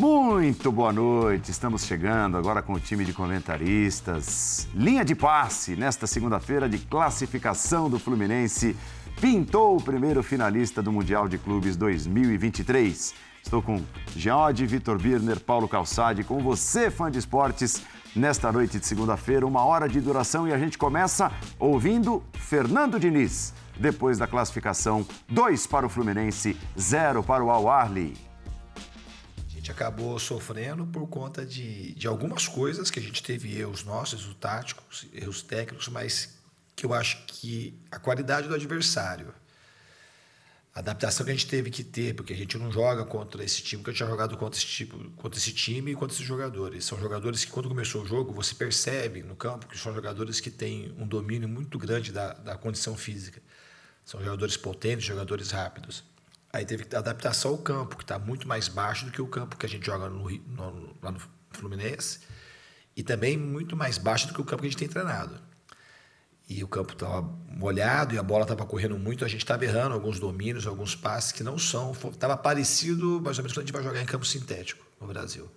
Muito boa noite, estamos chegando agora com o time de comentaristas. Linha de passe nesta segunda-feira de classificação do Fluminense. Pintou o primeiro finalista do Mundial de Clubes 2023. Estou com Geode, Vitor Birner, Paulo Calçade, com você, fã de esportes, nesta noite de segunda-feira, uma hora de duração e a gente começa ouvindo Fernando Diniz. Depois da classificação, dois para o Fluminense, zero para o Al-Arli gente acabou sofrendo por conta de, de algumas coisas que a gente teve erros nossos, erros táticos, erros técnicos, mas que eu acho que a qualidade do adversário, a adaptação que a gente teve que ter, porque a gente não joga contra esse time, que eu tinha jogado contra esse, tipo, contra esse time e contra esses jogadores. São jogadores que, quando começou o jogo, você percebe no campo que são jogadores que têm um domínio muito grande da, da condição física. São jogadores potentes, jogadores rápidos. Aí teve que adaptação ao campo, que está muito mais baixo do que o campo que a gente joga no, no, lá no Fluminense. E também muito mais baixo do que o campo que a gente tem treinado. E o campo estava molhado e a bola estava correndo muito. A gente estava errando alguns domínios, alguns passes que não são. Estava parecido mais ou menos quando a gente vai jogar em campo sintético no Brasil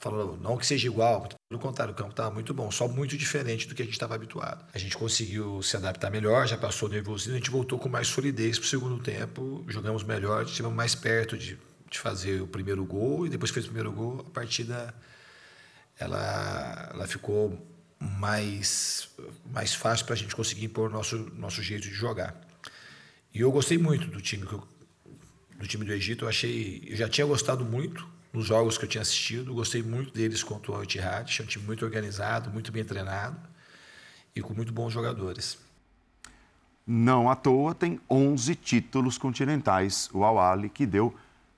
falando não que seja igual, pelo contrário, o campo estava muito bom, só muito diferente do que a gente estava habituado. A gente conseguiu se adaptar melhor, já passou o nervosismo, a gente voltou com mais solidez para o segundo tempo, jogamos melhor, estivemos mais perto de, de fazer o primeiro gol e depois que fez o primeiro gol, a partida ela, ela ficou mais, mais fácil para a gente conseguir impor nosso, nosso jeito de jogar. E eu gostei muito do time, do time do Egito, eu achei, eu já tinha gostado muito nos jogos que eu tinha assistido. Gostei muito deles contra o Al-Ittihad. É um time muito organizado, muito bem treinado e com muito bons jogadores. Não à toa tem 11 títulos continentais, o Al que deu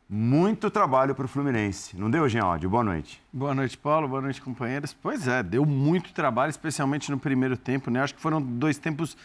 muito trabalho para o Fluminense. Não deu, Jean Ódio? Boa noite. Boa noite, Paulo. Boa noite, companheiros. Pois é, deu muito trabalho, especialmente no primeiro tempo. Né? Acho que foram dois tempos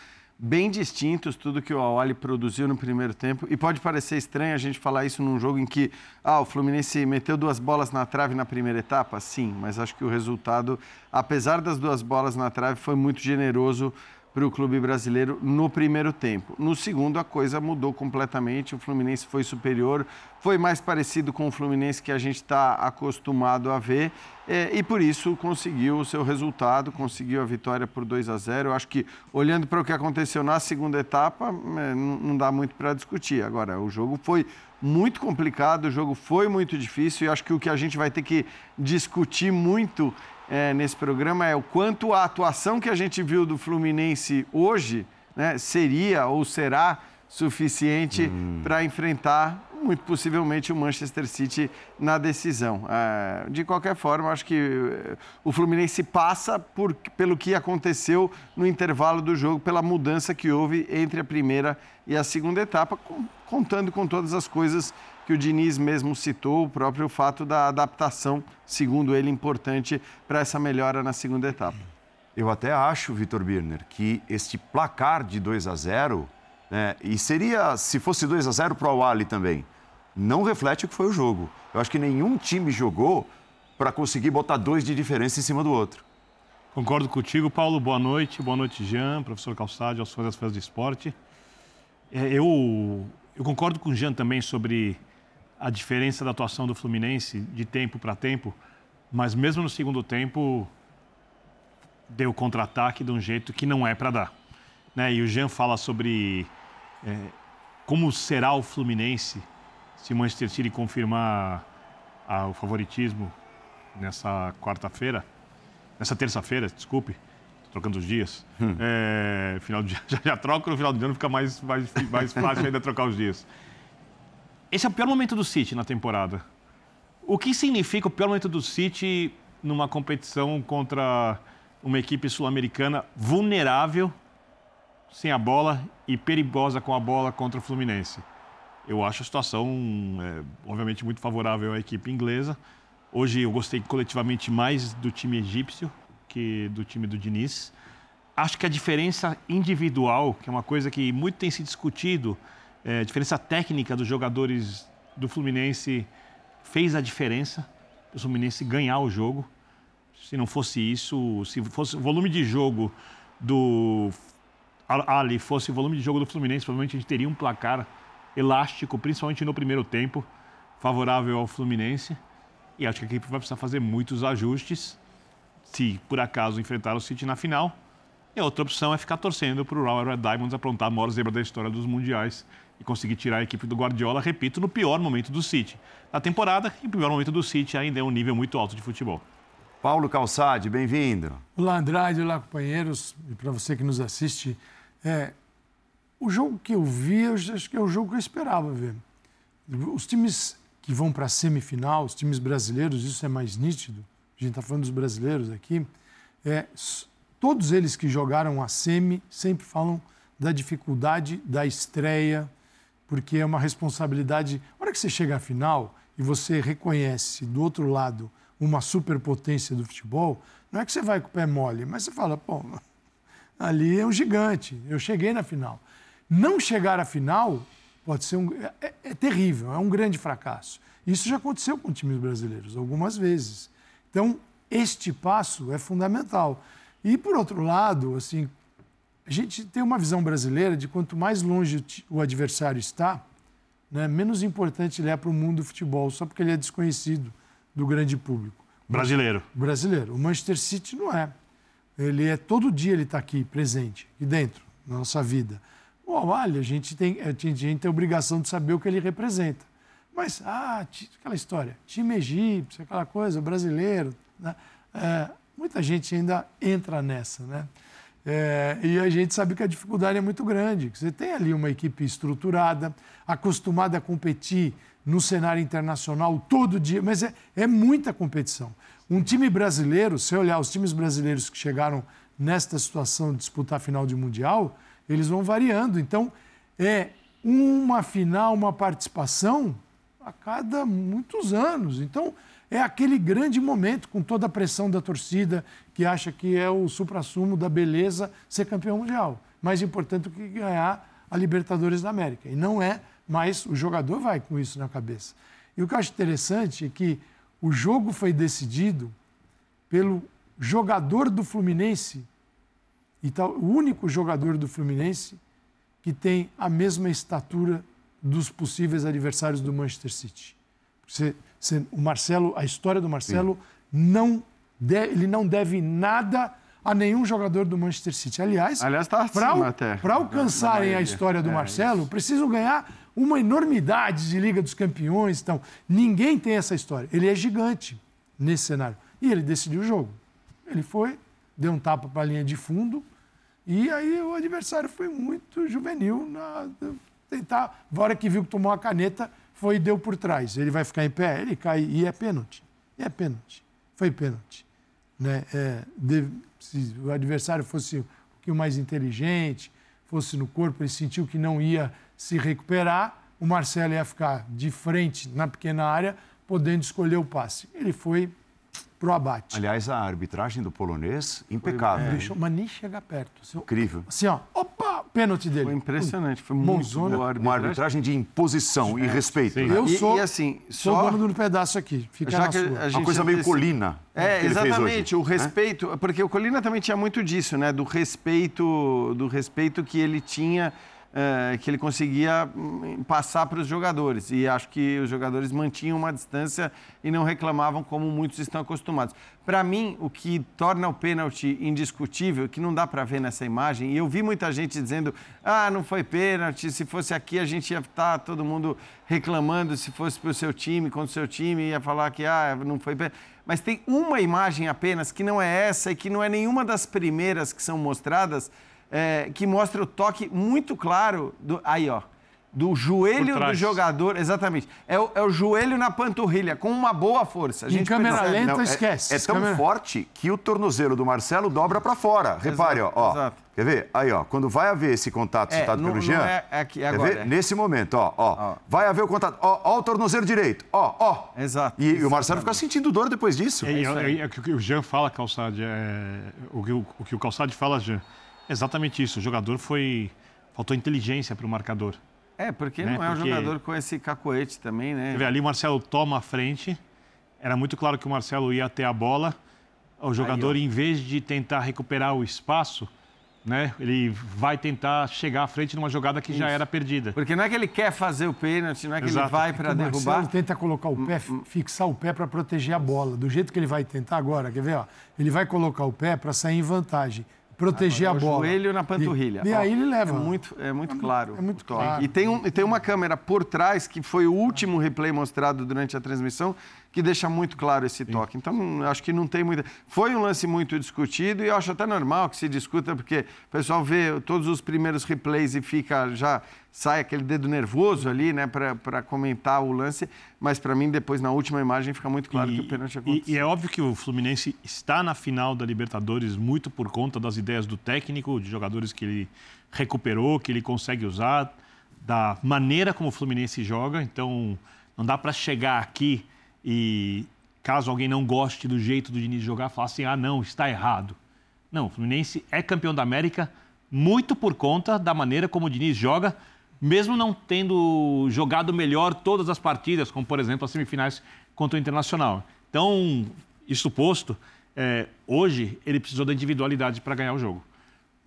bem distintos tudo que o Awali produziu no primeiro tempo. E pode parecer estranho a gente falar isso num jogo em que ah, o Fluminense meteu duas bolas na trave na primeira etapa? Sim, mas acho que o resultado, apesar das duas bolas na trave, foi muito generoso para o clube brasileiro no primeiro tempo. No segundo, a coisa mudou completamente. O Fluminense foi superior, foi mais parecido com o Fluminense que a gente está acostumado a ver é, e por isso conseguiu o seu resultado, conseguiu a vitória por 2 a 0. Eu acho que, olhando para o que aconteceu na segunda etapa, é, não dá muito para discutir. Agora, o jogo foi muito complicado, o jogo foi muito difícil e acho que o que a gente vai ter que discutir muito é, nesse programa é o quanto a atuação que a gente viu do Fluminense hoje né, seria ou será suficiente hum. para enfrentar, muito possivelmente, o Manchester City na decisão. É, de qualquer forma, acho que eh, o Fluminense passa por, pelo que aconteceu no intervalo do jogo, pela mudança que houve entre a primeira e a segunda etapa, contando com todas as coisas que o Diniz mesmo citou, o próprio fato da adaptação, segundo ele, importante para essa melhora na segunda etapa. Eu até acho, Vitor Birner, que este placar de 2 a 0, né, e seria, se fosse 2 a 0 para o Ali também, não reflete o que foi o jogo. Eu acho que nenhum time jogou para conseguir botar dois de diferença em cima do outro. Concordo contigo, Paulo. Boa noite. Boa noite, Jean, professor Calçade, aos fãs das fãs de esporte. É, eu, eu concordo com o Jean também sobre a diferença da atuação do Fluminense de tempo para tempo, mas mesmo no segundo tempo deu contra-ataque de um jeito que não é para dar. Né? E o Jean fala sobre é, como será o Fluminense se o Manchester City confirmar a, o favoritismo nessa quarta-feira, nessa terça-feira, desculpe, trocando os dias. Hum. É, final de, já, já troco no final do ano, fica mais, mais, mais fácil ainda trocar os dias. Esse é o pior momento do City na temporada. O que significa o pior momento do City numa competição contra uma equipe sul-americana vulnerável, sem a bola e perigosa com a bola contra o Fluminense? Eu acho a situação, é, obviamente, muito favorável à equipe inglesa. Hoje eu gostei coletivamente mais do time egípcio que do time do Diniz. Acho que a diferença individual, que é uma coisa que muito tem se discutido, é, diferença técnica dos jogadores do Fluminense fez a diferença para o Fluminense ganhar o jogo. Se não fosse isso, se fosse o volume de jogo do Ali fosse o volume de jogo do Fluminense, provavelmente a gente teria um placar elástico, principalmente no primeiro tempo, favorável ao Fluminense. E acho que a equipe vai precisar fazer muitos ajustes se por acaso enfrentar o City na final. E a outra opção é ficar torcendo para o Real Red Diamonds aprontar a maior zebra da história dos mundiais e conseguir tirar a equipe do Guardiola, repito, no pior momento do City. Na temporada, e o pior momento do City ainda é um nível muito alto de futebol. Paulo Calçade, bem-vindo. Olá, Andrade, olá, companheiros, e para você que nos assiste. É, o jogo que eu vi, eu acho que é o jogo que eu esperava ver. Os times que vão para a semifinal, os times brasileiros, isso é mais nítido, a gente está falando dos brasileiros aqui, é, todos eles que jogaram a semi sempre falam da dificuldade da estreia, porque é uma responsabilidade. A hora que você chega à final e você reconhece do outro lado uma superpotência do futebol, não é que você vai com o pé mole, mas você fala, pô, ali é um gigante, eu cheguei na final. Não chegar à final pode ser um. É, é, é terrível, é um grande fracasso. Isso já aconteceu com times brasileiros algumas vezes. Então, este passo é fundamental. E, por outro lado, assim, a gente tem uma visão brasileira de quanto mais longe o adversário está, né, menos importante ele é para o mundo do futebol, só porque ele é desconhecido do grande público. Brasileiro. Brasileiro. O Manchester City não é. Ele é todo dia ele está aqui, presente, aqui dentro, na nossa vida. O Al a gente tem, a gente tem a obrigação de saber o que ele representa. Mas, ah, aquela história, time egípcio, aquela coisa, brasileiro. Né? É, muita gente ainda entra nessa, né? É, e a gente sabe que a dificuldade é muito grande. Você tem ali uma equipe estruturada, acostumada a competir no cenário internacional todo dia, mas é, é muita competição. Um time brasileiro, se olhar os times brasileiros que chegaram nesta situação de disputar a final de Mundial, eles vão variando. Então, é uma final, uma participação a cada muitos anos. Então, é aquele grande momento, com toda a pressão da torcida, que acha que é o supra-sumo da beleza ser campeão mundial. Mais importante do que ganhar a Libertadores da América. E não é, mas o jogador vai com isso na cabeça. E o que eu acho interessante é que o jogo foi decidido pelo jogador do Fluminense, e tal, o único jogador do Fluminense que tem a mesma estatura dos possíveis adversários do Manchester City. Você, o Marcelo, a história do Marcelo não de, ele não deve nada a nenhum jogador do Manchester City. Aliás, Aliás tá para alcançarem a história do é, Marcelo, precisam ganhar uma enormidade de Liga dos Campeões. Então, ninguém tem essa história. Ele é gigante nesse cenário. E ele decidiu o jogo. Ele foi, deu um tapa para a linha de fundo, e aí o adversário foi muito juvenil na, tentar. Na hora que viu que tomou a caneta, foi e deu por trás. Ele vai ficar em pé, ele cai e é pênalti. E é pênalti. Foi pênalti. Né? É, de, se o adversário fosse um pouquinho mais inteligente, fosse no corpo, ele sentiu que não ia se recuperar, o Marcelo ia ficar de frente na pequena área, podendo escolher o passe. Ele foi pro abate. Aliás, a arbitragem do polonês, impecável. Foi, é, mas nem chega perto. Assim, Incrível. Assim, ó, opa, pênalti dele. Foi impressionante, foi muito boa arbitragem. Uma arbitragem de imposição é, e respeito. Né? Eu sou, e, e assim, sou só... dono do pedaço aqui, fica Já na que sua. A gente Uma coisa meio colina. É, exatamente, o respeito, é? porque o Colina também tinha muito disso, né, do respeito, do respeito que ele tinha é, que ele conseguia hum, passar para os jogadores. E acho que os jogadores mantinham uma distância e não reclamavam como muitos estão acostumados. Para mim, o que torna o pênalti indiscutível, que não dá para ver nessa imagem, e eu vi muita gente dizendo: ah, não foi pênalti, se fosse aqui a gente ia estar tá todo mundo reclamando, se fosse para o seu time, contra o seu time, ia falar que ah, não foi pênalti. Mas tem uma imagem apenas que não é essa e que não é nenhuma das primeiras que são mostradas é, que mostra o toque muito claro. Do, aí, ó. Do joelho do jogador, exatamente. É o, é o, joelho na panturrilha, com uma boa força. A gente em câmera pensa, lenta, não, é, esquece. É, tão câmera... forte que o tornozelo do Marcelo dobra para fora. Repare, exato, ó. Exato. Quer ver? Aí, ó. Quando vai haver esse contato é, citado pelo Jean. É aqui, agora, quer ver? Nesse momento, ó, ó, ó. Vai haver o contato. Ó, ó, o tornozelo direito. Ó, ó. Exato. E, e o Marcelo fica sentindo dor depois disso. É, é, é, o que o Jean fala, Calçade. É, o, que o, o que o Calçade fala, Jean Exatamente isso. O jogador foi. Faltou inteligência para o marcador. É, porque né? não é um porque... jogador com esse cacoete também, né? Vê, ali o Marcelo toma a frente. Era muito claro que o Marcelo ia até a bola. O jogador, Aí, em vez de tentar recuperar o espaço, né? Ele vai tentar chegar à frente numa jogada que já era perdida. Porque não é que ele quer fazer o pênalti, não é que Exato. ele vai para O Marcelo derrubar. tenta colocar o pé, fixar o pé para proteger a bola. Do jeito que ele vai tentar agora, quer ver? Ó, ele vai colocar o pé para sair em vantagem, proteger a o bola. joelho na panturrilha. E, e aí ele leva. É muito, é muito claro. é muito o claro. E tem, um, e tem uma câmera por trás, que foi o último replay mostrado durante a transmissão, que deixa muito claro esse toque. Então, acho que não tem muita. Foi um lance muito discutido e eu acho até normal que se discuta, porque o pessoal vê todos os primeiros replays e fica já. Sai aquele dedo nervoso ali, né, para comentar o lance, mas para mim, depois na última imagem, fica muito claro que o pênalti e, aconteceu. e é óbvio que o Fluminense está na final da Libertadores muito por conta das ideias do técnico, de jogadores que ele recuperou, que ele consegue usar, da maneira como o Fluminense joga. Então, não dá para chegar aqui e, caso alguém não goste do jeito do Diniz jogar, falar assim: ah, não, está errado. Não, o Fluminense é campeão da América muito por conta da maneira como o Diniz joga, mesmo não tendo jogado melhor todas as partidas, como por exemplo as semifinais contra o Internacional. Então, isso posto, é, hoje ele precisou da individualidade para ganhar o jogo.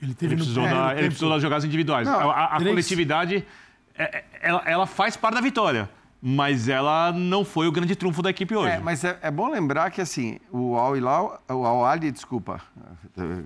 Ele teve Ele precisou, da, ele precisou das jogadas individuais. Não, a a- coletividade, é- é- ela, ela faz parte da vitória, mas ela não foi o grande trunfo da equipe hoje. É, mas é, é bom lembrar que assim, o Al Hilal, o Al Ali, desculpa,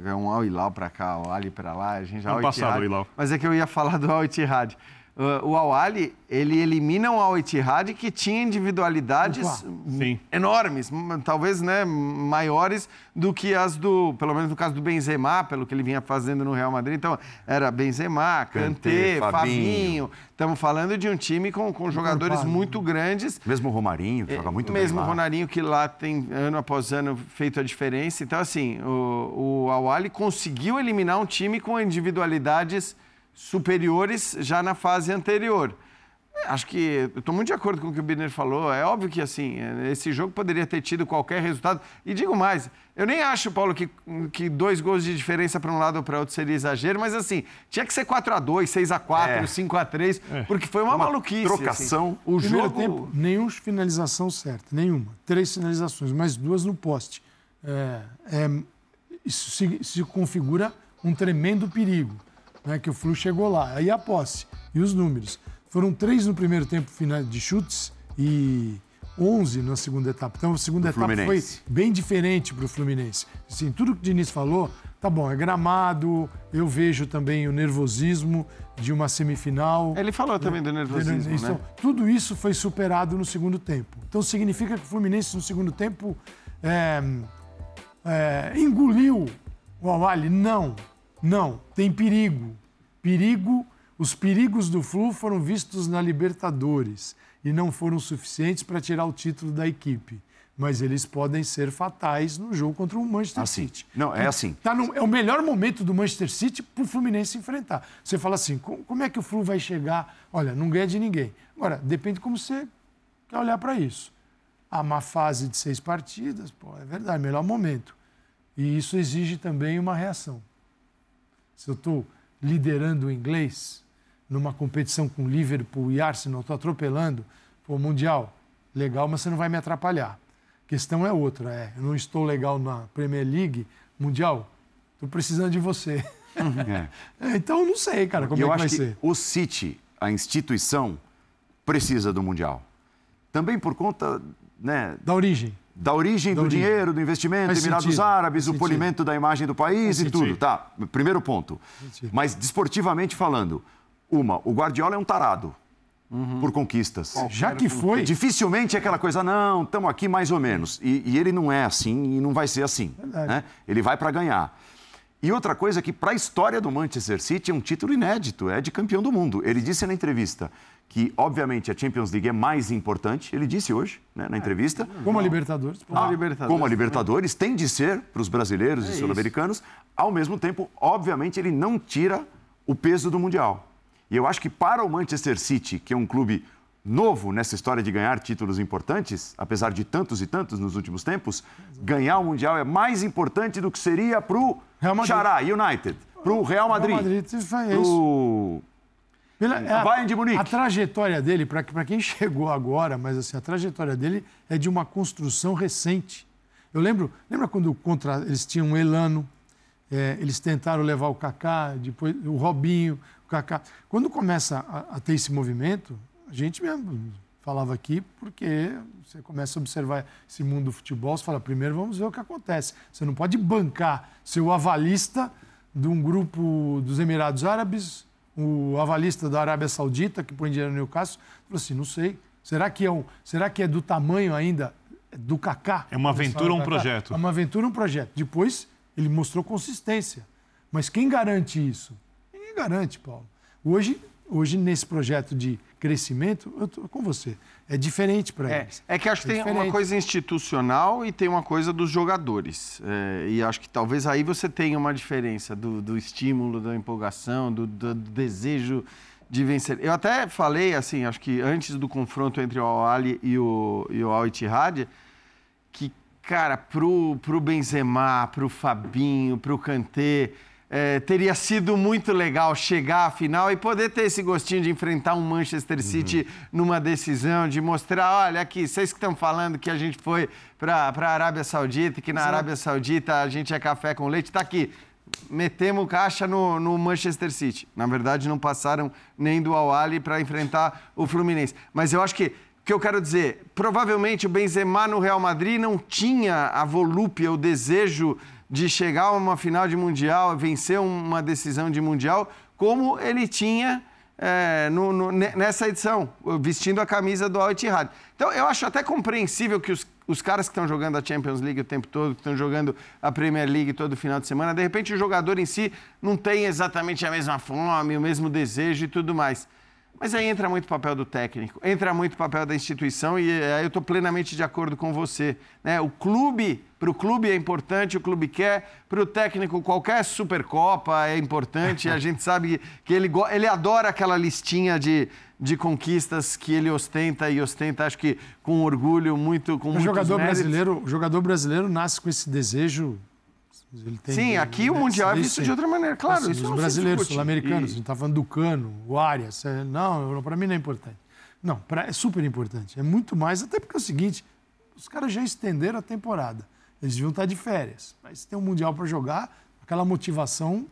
é um Al Hilal para cá, o Ali para lá, a gente já Ano Al passado, o Hilal. Mas é que eu ia falar do Al Ittihad. Uh, o Al Ali, ele elimina o Al Ittihad que tinha individualidades. Sim. enormes, talvez né, maiores do que as do, pelo menos no caso do Benzema, pelo que ele vinha fazendo no Real Madrid. Então, era Benzema, Kanté, Kanté, Fabinho. Fabinho. Estamos falando de um time com, com jogadores muito grandes Mesmo o Romarinho, que joga muito mesmo bem o lá. Ronarinho, que lá tem ano após ano feito a diferença. Então, assim, o, o Awali conseguiu eliminar um time com individualidades superiores já na fase anterior. Acho que eu estou muito de acordo com o que o Birner falou. É óbvio que assim esse jogo poderia ter tido qualquer resultado. E digo mais, eu nem acho, Paulo, que, que dois gols de diferença para um lado ou para outro seria exagero, mas assim, tinha que ser 4 a 2 6 a 4 É. 5 a 3 porque foi uma, Uma maluquice. trocação. assim. O Primeiro jogo. tempo, nenhuma finalização certa, nenhuma. Três finalizações, mais duas no poste. É, é, isso se, se configura um tremendo perigo, né, que o Flu chegou lá. Aí a posse e os números. Foram três no primeiro tempo final de chutes e 11 na segunda etapa. Então a segunda Do etapa foi Fluminense. bem diferente para o Fluminense. Assim, tudo que o Diniz falou, tá bom, é gramado, eu vejo também o nervosismo de uma semifinal. Ele falou também do nervosismo, Isso, né? Tudo isso foi superado no segundo tempo. Então significa que o Fluminense no segundo tempo é, é, engoliu o Awali? Não, não. Tem perigo. Perigo. Os perigos do Flu foram vistos na Libertadores e não foram suficientes para tirar o título da equipe. Mas eles podem ser fatais no jogo contra o Manchester Assim. City. Não, é assim. Tá no- é o melhor momento do Manchester City para o Fluminense enfrentar. Você fala assim, co- como é que o Flu vai chegar? Olha, não ganha de ninguém. Agora, depende de como você quer olhar para isso. A má fase de seis partidas, pô, é verdade, melhor momento. E isso exige também uma reação. Se eu estou liderando o inglês numa competição com Liverpool e Arsenal, estou atropelando, pô, Mundial, legal, mas você não vai me atrapalhar. A questão é outra, é, eu não estou legal na Premier League, Mundial, estou precisando de você. É. É, então, não sei, cara, como E é eu que vai acho que ser. o City, a instituição, precisa do Mundial. Também por conta né, Da origem. Da origem Da do origem. dinheiro, do investimento, Faz Emirados sentido, Árabes, faz o sentido. polimento da imagem do país Faz e tudo. sentido. Tá, primeiro ponto. Mas desportivamente falando, uma, o Guardiola é um tarado Uhum. por conquistas. Já que foi, Dificilmente é aquela coisa, não, estamos aqui mais ou menos. E, e ele não é assim e não vai ser assim. Verdade. né? Ele vai para ganhar. E outra coisa é que, para a história do Manchester City, é um título inédito, é de campeão do mundo. Ele disse na entrevista que, obviamente, a Champions League é mais importante. Ele disse hoje, né, na entrevista. como a Libertadores, pô, Ah, Ah, Libertadores. Como a Libertadores tem de ser para os brasileiros e isso. sul-americanos, ao mesmo tempo, obviamente, ele não tira o peso do Mundial. E eu acho que para o Manchester City, que é um clube novo nessa história de ganhar títulos importantes, apesar de tantos e tantos nos últimos tempos, ganhar o Mundial é mais importante do que seria para o. Xará United, para o Real Madrid, Real Madrid a, Bayern de Munique. a trajetória dele, para quem chegou agora, mas assim, a trajetória dele é de uma construção recente. Eu lembro, lembra quando contra, eles tinham Elano, É, eles tentaram levar o Kaká, depois o Robinho, o Kaká. Quando começa a, a ter esse movimento, a gente mesmo falava aqui, porque você começa a observar esse mundo do futebol, você fala, primeiro vamos ver o que acontece. Você não pode bancar ser o avalista de um grupo dos Emirados Árabes, o avalista da Arábia Saudita, que põe dinheiro no Newcastle, falou assim, não sei, será que é, um, será que é do tamanho ainda do Kaká? É uma aventura ou um projeto? É uma aventura ou um projeto. Depois, ele mostrou consistência. Mas quem garante isso? Ninguém garante, Paulo. Hoje, hoje nesse projeto de crescimento, eu estou com você. É diferente para é, eles. É que acho que é tem diferente. uma coisa institucional e tem uma coisa dos jogadores. É, e acho que talvez aí você tenha uma diferença do, do estímulo, da empolgação, do, do, do, desejo de vencer. Eu até falei, assim, acho que antes do confronto entre o Al-Ali e o, e o Al-Ittihad, que, cara, pro, pro Benzema, pro Fabinho, pro Kanté é, teria sido muito legal chegar à final e poder ter esse gostinho de enfrentar um Manchester City uhum. numa decisão, de mostrar, olha aqui, vocês que estão falando que a gente foi para a Arábia Saudita, que na Exato. Arábia Saudita a gente é café com leite, está aqui. Metemos caixa no, no, Manchester City. Na verdade, não passaram nem do Al-Ali para enfrentar o Fluminense. Mas eu acho que o que eu quero dizer, provavelmente o Benzema no Real Madrid não tinha a volúpia, o desejo de chegar a uma final de Mundial, vencer uma decisão de Mundial, como ele tinha é, no, no, nessa edição, vestindo a camisa do Al Ittihad. Então, eu acho até compreensível que os, os caras que estão jogando a Champions League o tempo todo, que estão jogando a Premier League todo final de semana, de repente o jogador em si não tem exatamente a mesma fome, o mesmo desejo e tudo mais. Mas aí entra muito o papel do técnico, entra muito o papel da instituição e aí eu estou plenamente de acordo com você. Né? O clube, para o clube é importante, o clube quer, para o técnico qualquer Supercopa é importante. a gente sabe que ele, ele adora aquela listinha de, de conquistas que ele ostenta e ostenta, acho que com orgulho, muito com o jogador brasileiro, O jogador brasileiro nasce com esse desejo Sim, aqui o Mundial é visto de outra maneira, claro. Assim, os brasileiros, sul-americanos, e... a gente está falando do Cano, o Arias. É, não, para mim não é importante. Não, pra, é super importante. É muito mais, até porque é o seguinte: os caras já estenderam a temporada. Eles deviam estar de férias. Mas tem um Mundial para jogar, aquela motivação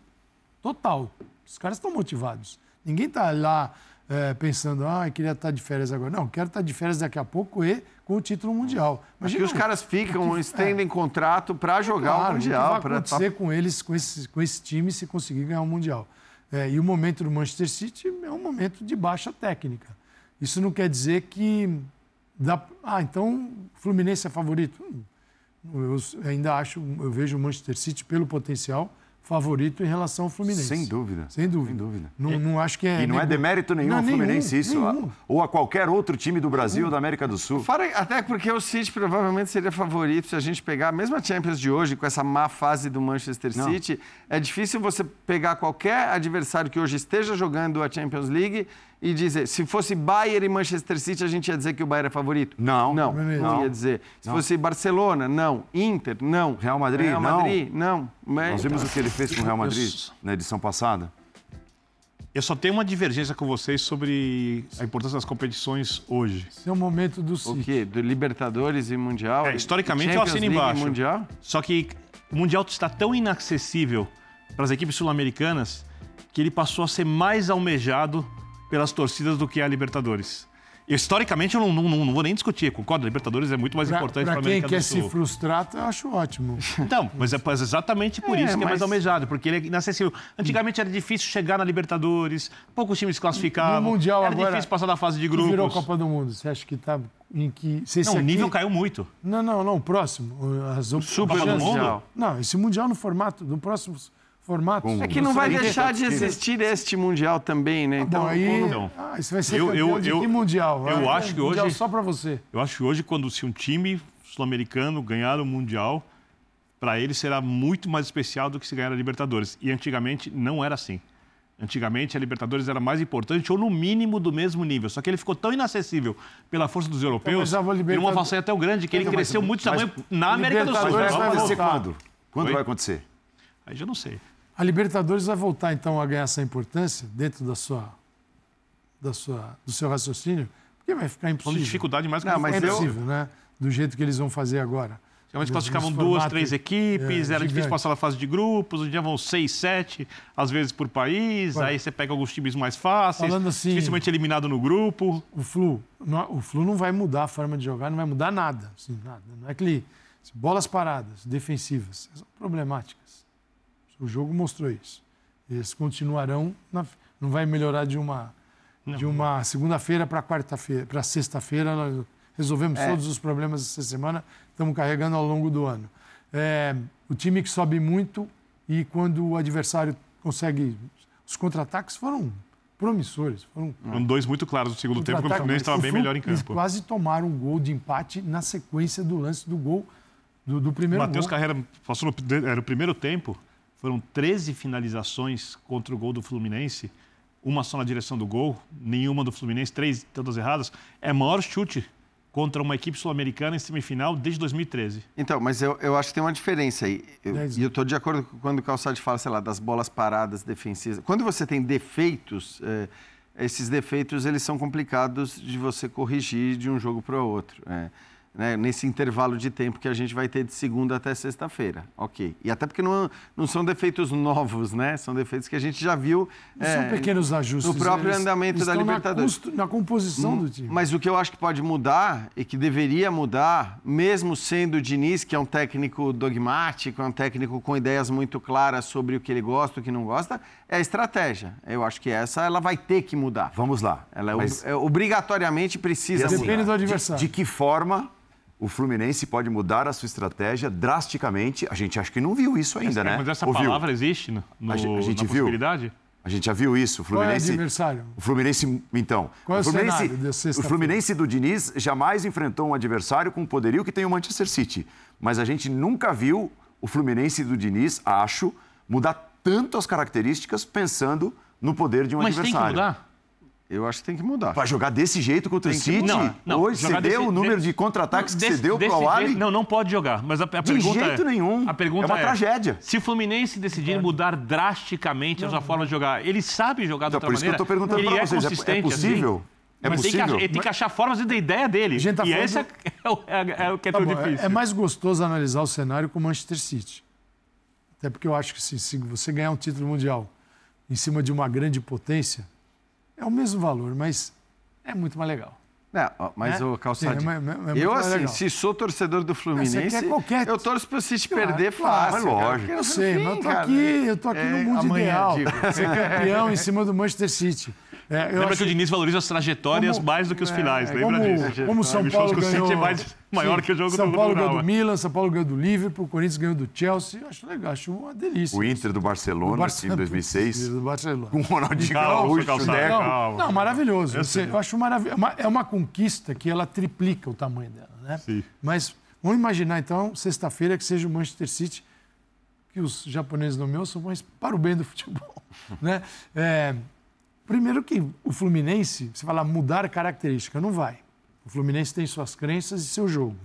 total. Os caras estão motivados. Ninguém está lá é, pensando, ah, queria estar de férias agora. Não, quero estar de férias daqui a pouco e com o título mundial. Imagina os caras ficam, que, estendem é, contrato para jogar claro, o mundial. O que vai acontecer pra... com eles, com esse, com esse time, se conseguir ganhar o mundial. É, e o momento do Manchester City é um momento de baixa técnica. Isso não quer dizer que dá. Ah, então Fluminense é favorito. Eu ainda acho, eu vejo o Manchester City pelo potencial favorito em relação ao Fluminense. Sem dúvida. Sem dúvida. Sem dúvida. Não, é. não acho que é. E não é demérito nenhum ao Fluminense nenhum, isso. Nenhum. Ou a qualquer outro time do Brasil ou da América do Sul. Fora, até porque o City provavelmente seria favorito se a gente pegar, mesmo a Champions de hoje, com essa má fase do Manchester não. City, é difícil você pegar qualquer adversário que hoje esteja jogando a Champions League e dizer, se fosse Bayern e Manchester City, a gente ia dizer que o Bayern é favorito? Não. Não, não, não ia dizer. Se não. fosse Barcelona, não. Inter, não. Real Madrid, Real Madrid, não. não. Mas... Nós vimos o que ele fez com o Real Madrid na edição passada. Eu só tenho uma divergência com vocês sobre a importância das competições hoje. Esse é o momento do City. O quê? Do Libertadores e Mundial? É, historicamente eu assino embaixo. Mundial? Só que o Mundial está tão inacessível para as equipes sul-americanas que ele passou a ser mais almejado pelas torcidas do que a Libertadores. Historicamente, eu não, não, não, vou nem discutir. Concordo, a Libertadores é muito mais pra, importante para a América quem quer se frustrar, eu acho ótimo. Então, mas é exatamente por é, isso que mas... é mais almejado, porque ele é inacessível. Antigamente era difícil chegar na Libertadores, poucos times classificavam. No Mundial era agora, difícil passar da fase de grupos. virou Copa do Mundo, você acha que está em que... Se não, o nível caiu muito. Não, não, não, o próximo. As Super Mundial. Não, esse Mundial no formato, no próximo formatos. É que não vai deixar de existir este Mundial também, né? Então, ah, aí, então, ah, isso vai ser eu, eu, de eu, que Mundial? Eu acho que hoje... só para você. Eu acho que hoje, quando se um time sul-americano ganhar o Mundial, para ele será muito mais especial do que se ganhar a Libertadores. E antigamente não era assim. Antigamente a Libertadores era mais importante ou no mínimo do mesmo nível. Só que ele ficou tão inacessível pela força dos europeus, então, libertad... uma façanha tão grande que ele então, cresceu muito mas, tamanho na América do Sul. Mas vai acontecer quando? Quando vai acontecer? Aí já não sei. A Libertadores vai voltar então a ganhar essa importância dentro da sua, da sua, do seu raciocínio, porque vai ficar impossível. Com dificuldade mais que não, mas é impossível, né? Do jeito que eles vão fazer agora. Geralmente classificavam duas, três equipes, é, era difícil gigante. passar da fase de grupos, hoje em dia vão seis, sete, às vezes por país, Olha, aí você pega alguns times mais fáceis, falando assim- dificilmente eliminado no grupo. O Flu, não- o Flu não vai mudar a forma de jogar, não vai mudar nada. assim, nada. Não é que ele, bolas paradas, defensivas, são problemáticas. O jogo mostrou isso. Eles continuarão, na- não vai melhorar de uma, de uma segunda-feira para quarta-feira, para sexta-feira. Nós resolvemos É. todos os problemas essa semana, estamos carregando ao longo do ano. É, o time que sobe muito e quando o adversário consegue. Os contra-ataques foram promissores, foram Foram dois muito claros no segundo tempo, quando o Fluminense estava bem melhor em Eles campo. quase tomaram um gol de empate na sequência do lance do gol do, do primeiro Matheus gol. Carreira passou no, era o primeiro tempo, foram 13 finalizações contra o gol do Fluminense, uma só na direção do gol, nenhuma do Fluminense, três todas erradas. É o maior chute contra uma equipe sul-americana em semifinal desde 2013. Então, mas eu, eu acho que tem uma diferença aí. Eu- E eu estou de acordo com quando o Calçade fala, sei lá, das bolas paradas defensivas. Quando você tem defeitos, é, esses defeitos eles são complicados de você corrigir de um jogo para o outro. é, né? Nesse intervalo de tempo que a gente vai ter de segunda até sexta-feira. Ok. E até porque não, não são defeitos novos, né? São defeitos que a gente já viu. São é, pequenos ajustes. no próprio Eles- andamento eles da na Libertadores. constru- Na, composição do time. Mas o que eu acho que pode mudar e que deveria mudar, mesmo sendo o Diniz, que é um técnico dogmático, é um técnico com ideias muito claras sobre o que ele gosta, o que não gosta, é a estratégia. Eu acho que essa ela vai ter que mudar. Vamos lá. Ela é, Mas- é, obrigatoriamente precisa Depende mudar. do adversário. De, de que forma o Fluminense pode mudar a sua estratégia drasticamente? A gente acha que não viu isso ainda, né? Mas essa Ou viu? palavra existe no, no, A gente- a gente na viu. possibilidade? A gente já viu isso. O Qual é o Fluminense, adversário? o Fluminense, então. Qual é o Fluminense, o? Fluminense do Diniz jamais enfrentou um adversário com o poderio que tem o Manchester City. Mas a gente nunca viu o Fluminense do Diniz, acho, mudar tanto as características pensando no poder de um Mas tem que adversário. mudar? Eu acho que tem que mudar. Para jogar desse jeito contra o Tem que City, Não, não, hoje jogar você deu o número de- contra-ataques que você deu o Ali? jeito- Não, não pode jogar. Mas a, a De pergunta jeito é, nenhum. A pergunta É uma tragédia. Se o Fluminense decidir mudar drasticamente a sua forma de jogar, ele sabe jogar Então, outra por isso que eu maneira. estou perguntando ele para é vocês. É- É, consistente possível? assim. É Mas tem que, possível? ach- ele tem que achar formas da ideia dele. A gente tá e falando- esse é, é o- é- é o que é Tá tão bom, é- difícil. É mais gostoso analisar o cenário com o Manchester City. Até porque eu acho que se, se você ganhar um título mundial em cima de uma grande potência, é o mesmo valor, mas é muito mais legal. É, ó, mas Né? o Calçadinho. É- é- é eu, assim, legal. se sou torcedor do Fluminense, quer qualquer- eu torço para o City Claro, perder claro, fácil. é cara, lógico. Eu sei, fim, mas eu tô cara, aqui, eu tô aqui é, no mundo amanhã, ideal. digo. Ser campeão em cima do Manchester City. É, eu Lembra acho- que o Diniz valoriza as trajetórias Como- mais do que os finais, lembra como, disso? como São Paulo ganhou... City é mais maior que o jogo São do Paulo do ganhou do Milan, São Paulo ganhou do Liverpool, o Corinthians ganhou do Chelsea. Eu acho legal, acho uma delícia. O Inter do Barcelona, O Barça- em 2006, Do Barcelona. com o Ronaldinho Gaúcho, calçado. né? Não, não, maravilhoso. Eu Você- sei. eu acho maravilhoso. É uma, é uma conquista que ela triplica o tamanho dela, né? Sim. Mas vamos imaginar, então, sexta-feira que seja o Manchester City, que os japoneses nomeam, são mais para o bem do futebol, né? É, primeiro que o Fluminense, você fala mudar característica, não vai. O Fluminense tem suas crenças e seu jogo.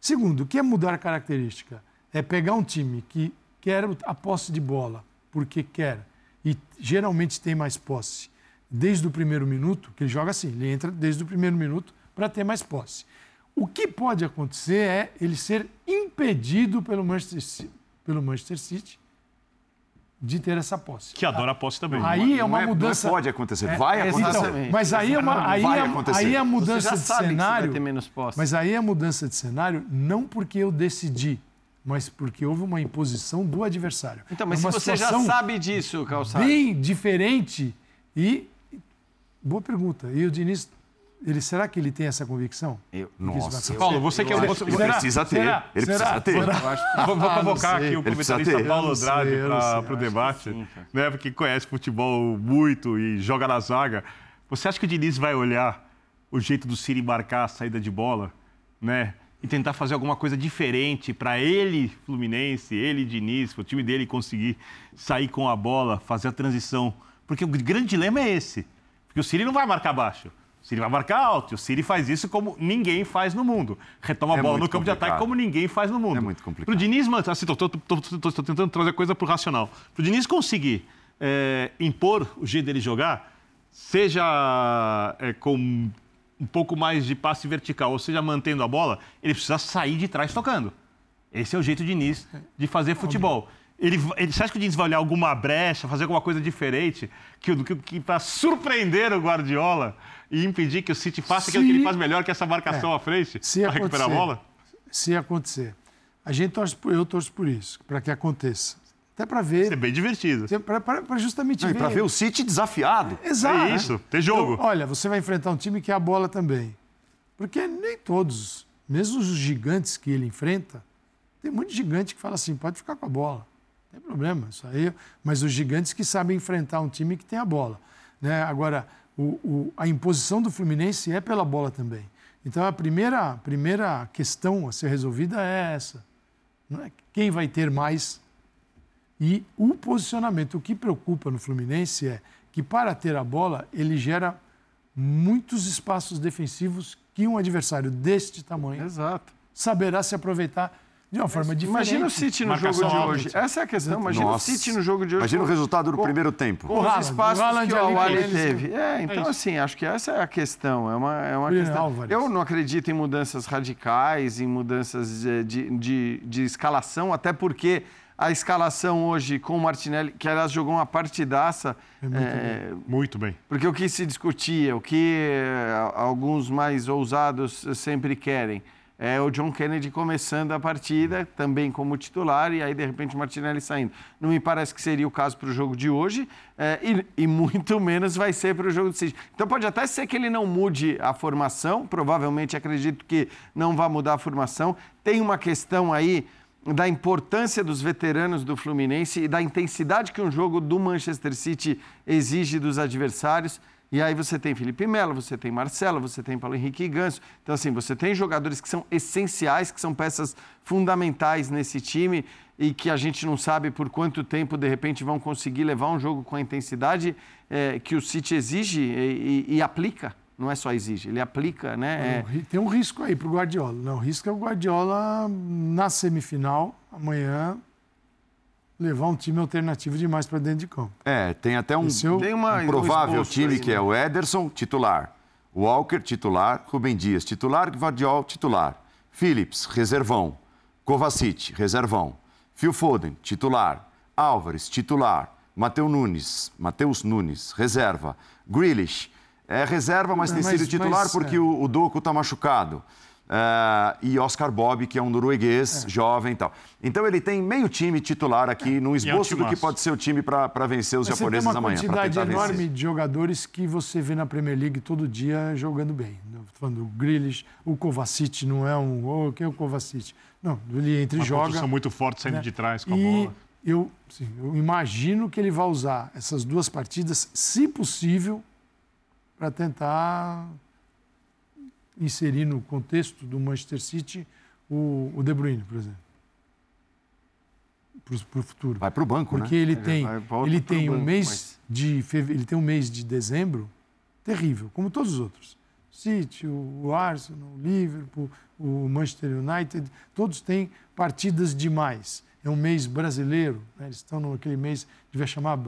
Segundo, o que é mudar característica? É pegar um time que quer a posse de bola, porque quer, e geralmente tem mais posse, desde o primeiro minuto, que ele joga assim, ele entra desde o primeiro minuto para ter mais posse. O que pode acontecer é ele ser impedido pelo Manchester, Ci- pelo Manchester City de ter essa posse. Que adora a posse também. Aí é Não uma não mudança. pode acontecer, É, vai é, acontecer. então, mas aí é, uma, aí, Vai é, acontecer. aí é a Você mudança já de sabe que você vai cenário. ter menos posse. Mas aí a mudança de cenário não porque eu decidi, mas porque houve uma imposição do adversário. Então, mas É se você já sabe disso, Calçado. bem diferente e boa pergunta. E o Diniz, ele será que ele tem essa convicção? Eu- Nossa? Paulo, você que é o Ele precisa ter. Será? Ele Será? precisa ter. Será? Vou, vou Ah, convocar sei. aqui o comentarista. Paulo Andrade para o debate, sim, né? Porque conhece futebol muito e joga na zaga. Você acha que o Diniz vai olhar o jeito do Ciro embarcar a saída de bola, né? E tentar fazer alguma coisa diferente para ele, Fluminense, ele, Diniz, o time dele conseguir sair com a bola, fazer a transição. Porque o grande dilema é esse. Porque o Ciro não vai marcar baixo. Ciro vai marcar alto. E o Ciro faz isso como ninguém faz no mundo. Retoma a É bola no campo de ataque complicado. como ninguém faz no mundo. É muito complicado. Pro Diniz, assim, tô tentando trazer coisa pro racional. Pro Diniz conseguir é, impor o jeito dele jogar, seja é, com um pouco mais de passe vertical, ou seja, mantendo a bola, ele precisa sair de trás tocando. Esse é o jeito de Diniz de fazer futebol. Ele, ele, você acha que o Diniz vai olhar alguma brecha, fazer alguma coisa diferente, que, que, que para surpreender o Guardiola e impedir que o City faça Se- aquilo que ele faz melhor, que é essa marcação É. à frente, Se para recuperar a bola? Se acontecer. A gente torce por, eu torço por isso, para que aconteça. Até para ver, Isso é bem divertido. para justamente Não, e ver. para ver o City desafiado. Exato. É isso, ter jogo. Então, olha, você vai enfrentar um time que é a bola também. Porque nem todos, mesmo os gigantes que ele enfrenta, tem muito gigante que fala assim, pode ficar com a bola. Não tem problema, isso aí. Mas os gigantes que sabem enfrentar um time que tem a bola. Né? Agora, o- o- a imposição do Fluminense é pela bola também. Então, a primeira, primeira questão a ser resolvida é essa. Não é quem vai ter mais e o posicionamento, o que preocupa no Fluminense é que para ter a bola, ele gera muitos espaços defensivos que um adversário deste tamanho Exato. saberá se aproveitar de uma forma diferente. Imagina o City no Marcação jogo de hoje. Essa é a questão. Imagina Nossa. o City no jogo de hoje. Imagina o resultado do com- primeiro tempo. Com os espaços o que o ali com Awali eles, teve. É, então isso. assim, acho que essa é a questão. É uma, é uma questão. Álvares. Eu não acredito em mudanças radicais, em mudanças de, de, de escalação, até porque a escalação hoje com o Martinelli, que aliás jogou uma partidaça, eh, Muito bem. porque o que se discutia, o que eh, alguns mais ousados sempre querem, é o John Kennedy começando a partida, também como titular, e aí de repente o Martinelli saindo. Não me parece que seria o caso para o jogo de hoje, eh, e, e muito menos vai ser para o jogo do City. Então pode até ser que ele não mude a formação, provavelmente acredito que não vai mudar a formação. Tem uma questão aí da importância dos veteranos do Fluminense e da intensidade que um jogo do Manchester City exige dos adversários. E aí você tem Felipe Melo, você tem Marcelo, você tem Paulo Henrique Ganso. Então, assim, você tem jogadores que são essenciais, que são peças fundamentais nesse time e que a gente não sabe por quanto tempo, de repente, vão conseguir levar um jogo com a intensidade eh, que o City exige e, e- e aplica. Não é só exige, ele aplica, né? É, Tem um risco aí para o Guardiola. Não, o risco é o Guardiola, na semifinal, amanhã, levar um time alternativo demais para dentro de campo. É, tem até um, Esse é tem uma, um provável time aí, que né? é o Ederson, titular. Walker, titular. Rubem Dias, titular. Guardiol, titular. Phillips, reservão. Kovacic, reservão. Phil Foden, titular. Álvares, titular. Mateu Nunes, Mateus Nunes, reserva. Grealish, é reserva, mas É, tem mas- sido titular mas, porque é. o, o Doku está machucado. É, e Oscar Bob, que é um norueguês, jovem e tal. Então ele tem meio time titular aqui, num esboço do que pode ser o time para vencer os Mas você tem japoneses uma amanhã. quantidade tentar vencer. enorme de jogadores que você vê na Premier League todo dia jogando bem. Tô falando do Grealish, o Kovacic não é um... Oh, quem é o Kovacic? Não, ele entra e joga. construção muito forte saindo né? de trás com a e bola. Eu, sim, eu imagino que ele vai usar essas duas partidas, se possível, para tentar inserir no contexto do Manchester City o, o De Bruyne, por exemplo. Para o futuro. Vai para o banco, Porque né? ele tem, ele pro tem um banco, mês mas- de feve... ele tem um mês de dezembro terrível, como todos os outros. City, o Arsenal, o Liverpool, o Manchester United, todos têm partidas demais. É um mês brasileiro, né? eles estão naquele mês, devia chamar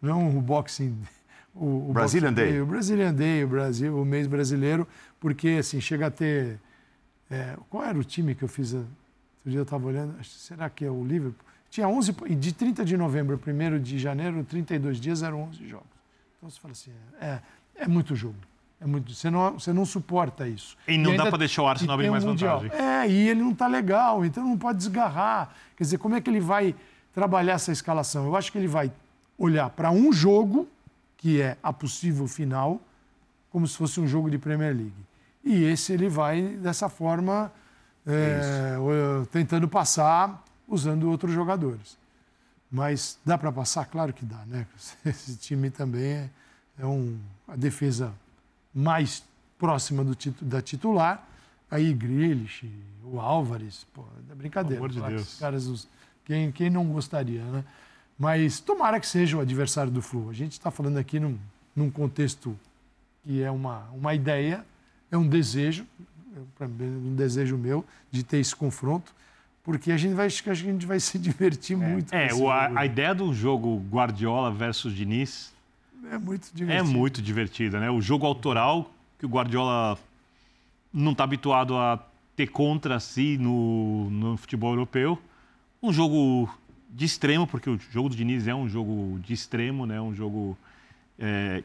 não o Boxing o, o Brazilian Boxing Day. o Brazilian Day, o Brasil, o mês brasileiro, porque assim chega a ter é, qual era o time que eu fiz? Outro dia eu estava olhando, será que é o Liverpool? Tinha 11, e de 30 de novembro a 1 de janeiro, 32 dias, eram 11 jogos. Então você fala assim, é, é muito jogo. É muito, você, não, você não suporta isso. E não dá ainda- pra deixar o Arsenal e abrir mais Mundial. vantagem. É, e ele não está legal, então não pode desgarrar. Quer dizer, como é que ele vai trabalhar essa escalação? Eu acho que ele vai olhar para um jogo, que é a possível final, como se fosse um jogo de Premier League. E esse ele vai, dessa forma, é, tentando passar usando outros jogadores. Mas dá para passar? Claro que dá, né? Esse time também é, é um, a defesa mais próxima do titu- da titular. Aí Grealish, o Álvares, pô, é brincadeira. Pelo amor de Deus. caras, quem, quem não gostaria, né? Mas tomara que seja o adversário do Flu. A gente está falando aqui num, num contexto que é uma, uma ideia, é um desejo, é um desejo meu de ter esse confronto, porque a gente vai, acho que a gente vai se divertir muito. com É, o- a, a ideia do jogo Guardiola versus Diniz é muito é divertido. muito divertida, né? O jogo autoral que o Guardiola não está habituado a ter contra si no, no futebol europeu. Um jogo de extremo, porque o jogo do Diniz é um jogo de extremo, né? um jogo é,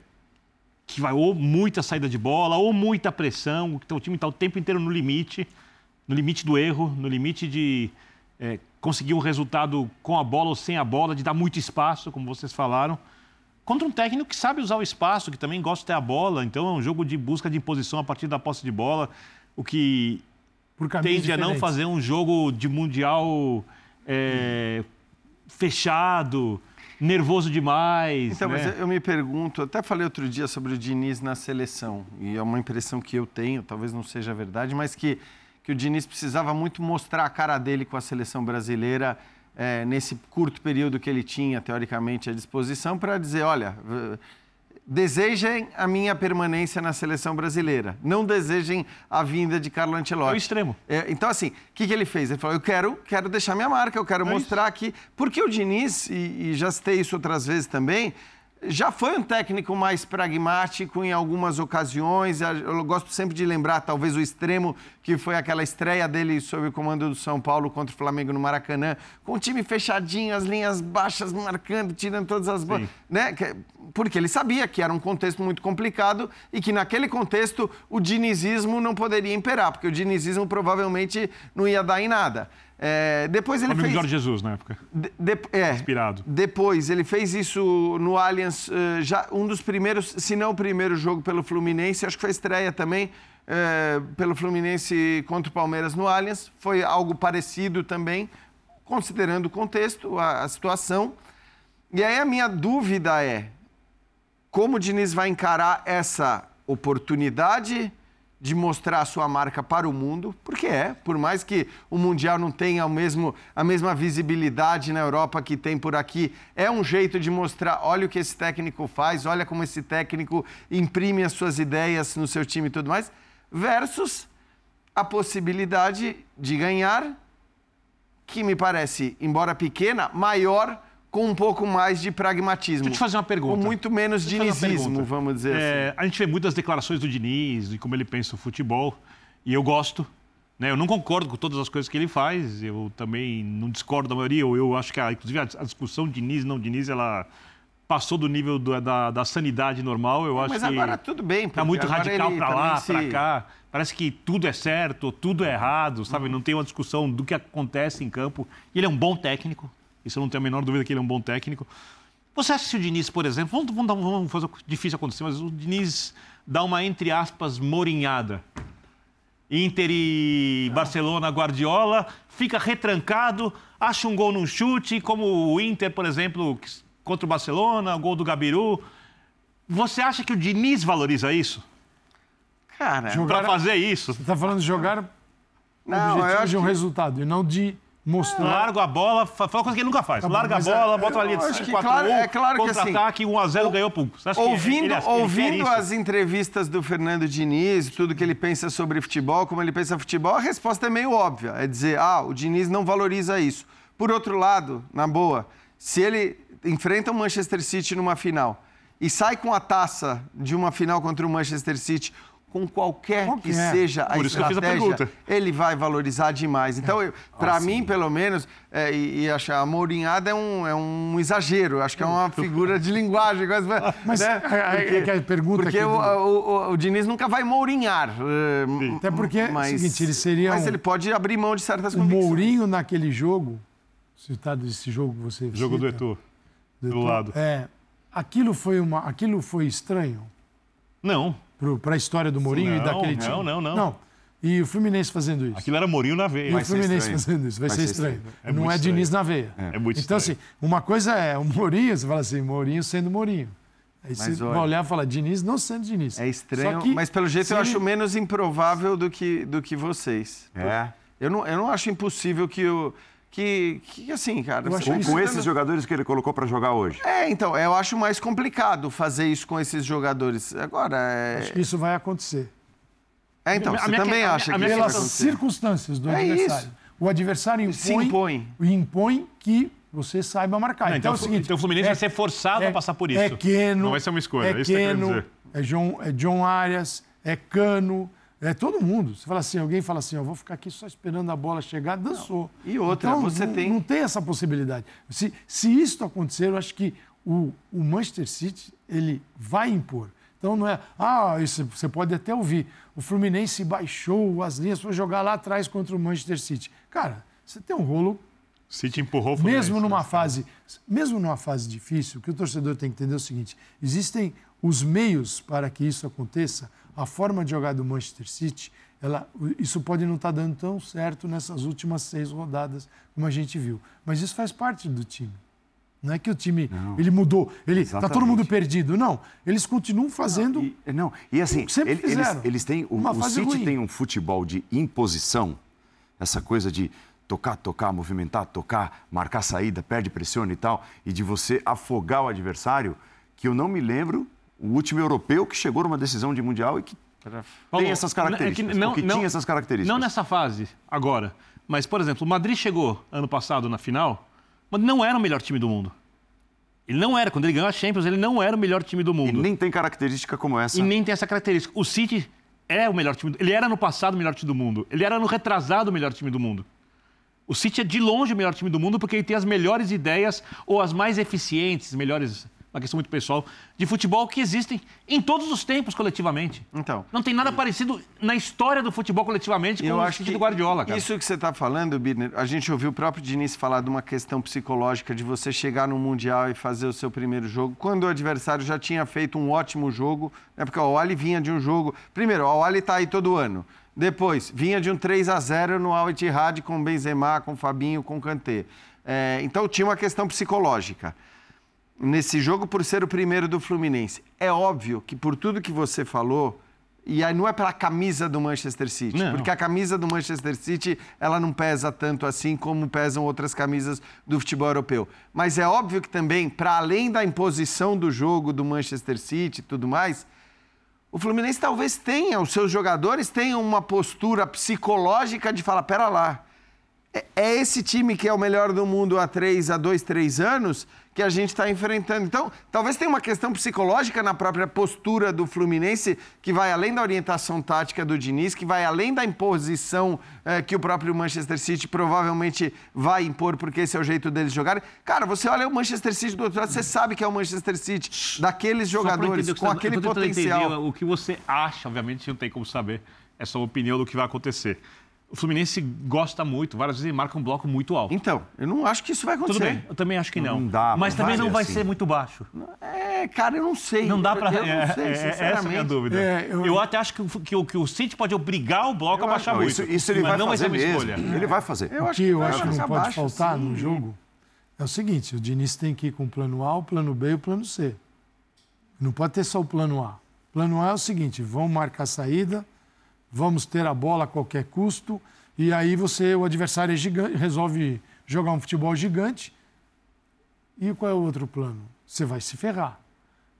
que vai ou muita saída de bola, ou muita pressão, então o time está o tempo inteiro no limite, no limite do erro, no limite de é, conseguir um resultado com a bola ou sem a bola, de dar muito espaço, como vocês falaram, contra um técnico que sabe usar o espaço, que também gosta de ter a bola, então é um jogo de busca de imposição a partir da posse de bola, o que tende a não fazer um jogo de mundial é, fechado, nervoso demais. Então, né? mas eu me pergunto, até falei outro dia sobre o Diniz na seleção, e é uma impressão que eu tenho, talvez não seja verdade, mas que, que o Diniz precisava muito mostrar a cara dele com a seleção brasileira é, nesse curto período que ele tinha, teoricamente, à disposição, para dizer: olha desejem a minha permanência na seleção brasileira. Não desejem a vinda de Carlo Ancelotti. É o extremo. É, então, assim, o que, que ele fez? Ele falou, eu quero, quero deixar minha marca, eu quero é mostrar isso. que... Porque o Diniz, e, e já citei isso outras vezes também, já foi um técnico mais pragmático em algumas ocasiões. Eu gosto sempre de lembrar, talvez, o extremo, que foi aquela estreia dele sob o comando do São Paulo contra o Flamengo no Maracanã, com o time fechadinho, as linhas baixas marcando, tirando todas as bolas. Né? Porque ele sabia que era um contexto muito complicado e que, naquele contexto, o dinizismo não poderia imperar, porque o dinizismo provavelmente não ia dar em nada. É, depois ele Amigo fez. Jorge Jesus na época. De, de, é, Inspirado. Depois ele fez isso no Allianz, uh, já um dos primeiros, se não o primeiro jogo pelo Fluminense, acho que foi estreia também uh, pelo Fluminense contra o Palmeiras no Allianz. Foi algo parecido também, considerando o contexto, a, a situação. E aí a minha dúvida é como o Diniz vai encarar essa oportunidade de mostrar a sua marca para o mundo, porque é, por mais que o Mundial não tenha o mesmo, a mesma visibilidade na Europa que tem por aqui, é um jeito de mostrar, olha o que esse técnico faz, olha como esse técnico imprime as suas ideias no seu time e tudo mais, versus a possibilidade de ganhar, que me parece, embora pequena, maior com um pouco mais de pragmatismo. Deixa eu te fazer uma pergunta. Com muito menos dinizismo, vamos dizer é, assim. A gente vê muitas declarações do Diniz e como ele pensa o futebol, e eu gosto. Né? Eu não concordo com todas as coisas que ele faz, eu também não discordo da maioria. Eu, eu acho que, a, inclusive, a, discussão Diniz não Diniz, ela passou do nível do, da, da, sanidade normal. Eu acho Mas que agora tudo bem. Tá muito radical para lá, se... para cá. Parece que tudo é certo, tudo é errado, sabe? Uhum. Não tem uma discussão do que acontece em campo. E ele é um bom técnico. Isso eu não tenho a menor dúvida que ele é um bom técnico. Você acha que o Diniz, por exemplo, vamos, vamos, vamos fazer difícil acontecer, mas o Diniz dá uma, entre aspas, morinhada. Inter e Barcelona, Guardiola, fica retrancado, acha um gol num chute, como o Inter, por exemplo, contra o Barcelona, o gol do Gabiru. Você acha que o Diniz valoriza isso? Cara, para fazer isso. Você está falando de jogar não, objetivo de um que... resultado e não de mostrar. Larga a bola, fala uma coisa que ele nunca faz. Tá Larga a bola, é, bota uma linha de 5 4 claro, é claro contra-ataque, assim, 1x0 ganhou pouco. Ouvindo, ele, ele, ouvindo as entrevistas do Fernando Diniz, tudo que ele pensa sobre futebol, como ele pensa futebol, a resposta é meio óbvia. É dizer, ah, o Diniz não valoriza isso. Por outro lado, na boa, se ele enfrenta o Manchester City numa final e sai com a taça de uma final contra o Manchester City com qualquer, qualquer. que seja a Por estratégia, a ele vai valorizar demais. Então, é. para ah, mim, pelo menos, é, e, e acho a Mourinhada é um, é um exagero. Acho que é uma figura de linguagem. Mas né? porque, a, a pergunta porque o, o, o, o, Diniz nunca vai mourinhar. Uh, Até porque mas, é o seguinte, ele seria Mas um, ele pode abrir mão de certas coisas. O Mourinho naquele jogo, citado esse jogo que você Jogo cita, do Etor, do, do lado. É, aquilo foi, uma, aquilo foi estranho? Não para a história do Mourinho não, e daquele time. Não, não, não. Não. E o Fluminense fazendo isso. Aquilo era Mourinho na veia. E o Fluminense fazendo isso. Vai, vai ser, ser, estranho. estranho. É não é estranho. Diniz na veia. É, é muito Então, estranho. assim, uma coisa é o Mourinho, você fala assim, Mourinho sendo Mourinho. Aí mas você olha, vai olhar e falar, Diniz não sendo Diniz. É estranho, que, mas pelo jeito eu acho menos improvável do que, do que vocês. É. Eu não, eu não acho impossível que o que, que assim, cara. Com, com esses jogadores que ele colocou para jogar hoje. É, então, eu acho mais complicado fazer isso com esses jogadores. Agora. É... Acho que isso vai acontecer. É, então, você também que, acha a que Pelas circunstâncias do é adversário. Isso. O adversário impõe, Se impõe. impõe que você saiba marcar. Não, então, então, é o seguinte, então o Fluminense é, vai ser forçado é, a passar por isso. É Keno. Não vai ser uma escolha, é, é Keno, é, é John, é John Arias, é Cano, É todo mundo. Você fala assim, alguém fala assim, eu vou ficar aqui só esperando a bola chegar, dançou. E outra, então, você não, tem- Não tem essa possibilidade. Se, se isso acontecer, eu acho que o, o Manchester City, ele vai impor. Então não é, ah, isso você pode até ouvir. O Fluminense baixou as linhas para jogar lá atrás contra o Manchester City. Cara, você tem um rolo City empurrou o Fluminense, mesmo numa né? fase, mesmo numa fase difícil, o que o torcedor tem que entender é o seguinte: existem os meios para que isso aconteça. A forma de jogar do Manchester City, ela, isso pode não estar dando tão certo nessas últimas seis rodadas como a gente viu, mas isso faz parte do time. Não é que o time ele mudou, ele está todo mundo perdido. Não, eles continuam fazendo. E, não, e assim, Sempre ele- eles, eles têm. O, o City ruim. tem um futebol de imposição, essa coisa de tocar, tocar, movimentar, tocar, marcar saída, perde, pressiona e tal, e de você afogar o adversário, que eu não me lembro o último europeu que chegou numa decisão de mundial e que Paulo, tem essas é características. que não- que não- tinha essas características. Não nessa fase, agora. Mas, por exemplo, o Madrid chegou ano passado na final, mas não era o melhor time do mundo. Ele não era. Quando ele ganhou a Champions, ele não era o melhor time do E mundo. nem tem característica como essa. E nem tem essa característica. O City é o melhor time. do- Ele era no passado o melhor time do mundo. Ele era no retrasado o melhor time do mundo. O City é de longe o melhor time do mundo porque ele tem as melhores ideias ou as mais eficientes, melhores, uma questão muito pessoal, de futebol que existem em todos os tempos coletivamente. Então. Não tem nada parecido na história do futebol coletivamente com Eu o acho que do Guardiola, cara. Isso que você está falando, Birner, a gente ouviu o próprio Diniz falar de uma questão psicológica de você chegar no Mundial e fazer o seu primeiro jogo, quando o adversário já tinha feito um ótimo jogo, né? porque o Ali vinha de um jogo... Primeiro, o Ali está aí todo ano. Depois, vinha de um 3 a 0 no Al Ittihad com Benzema, com Fabinho, com Kanté. É, então tinha uma questão psicológica nesse jogo por ser o primeiro do Fluminense. É óbvio que por tudo que você falou, e aí não é pela camisa do Manchester City, Não. porque a camisa do Manchester City ela não pesa tanto assim como pesam outras camisas do futebol europeu. Mas é óbvio que também, para além da imposição do jogo do Manchester City e tudo mais, o Fluminense talvez tenha, os seus jogadores tenham uma postura psicológica de falar, pera lá, é- é esse time que é o melhor do mundo há três, há dois, três anos que a gente está enfrentando. Então, talvez tenha uma questão psicológica na própria postura do Fluminense que vai além da orientação tática do Diniz, que vai além da imposição eh, que o próprio Manchester City provavelmente vai impor, porque esse é o jeito deles jogarem. Cara, você olha o Manchester City do outro lado, você sabe que é o Manchester City daqueles jogadores com tá- aquele potencial. entender o que você acha, obviamente, não tem como saber. É só uma opinião do que vai acontecer. O Fluminense gosta muito, várias vezes ele marca um bloco muito alto. Então, eu não acho que isso vai acontecer. Tudo bem, eu também acho que não. Não dá, Mas também não vai assim. ser muito baixo. É, cara, eu não sei. Não dá pra. Eu, eu é, não sei, é, essa é a minha sinceramente. dúvida. É, eu... eu- até acho que, o- que, o- que o City pode obrigar o bloco a Eu acho- baixar não, muito. isso, isso ele mas vai não fazer vai ser uma mesmo. escolha. Ele vai fazer. Eu acho que eu acho que não pode abaixo, faltar sim. no jogo é o seguinte: o Diniz tem que ir com o plano A, o plano B e o plano C. Não pode ter só o plano A. O plano A é o seguinte: vamos marcar a saída, vamos ter a bola a qualquer custo, e aí você, o adversário é gigante, resolve jogar um futebol gigante. E qual é o outro plano? Você vai se ferrar.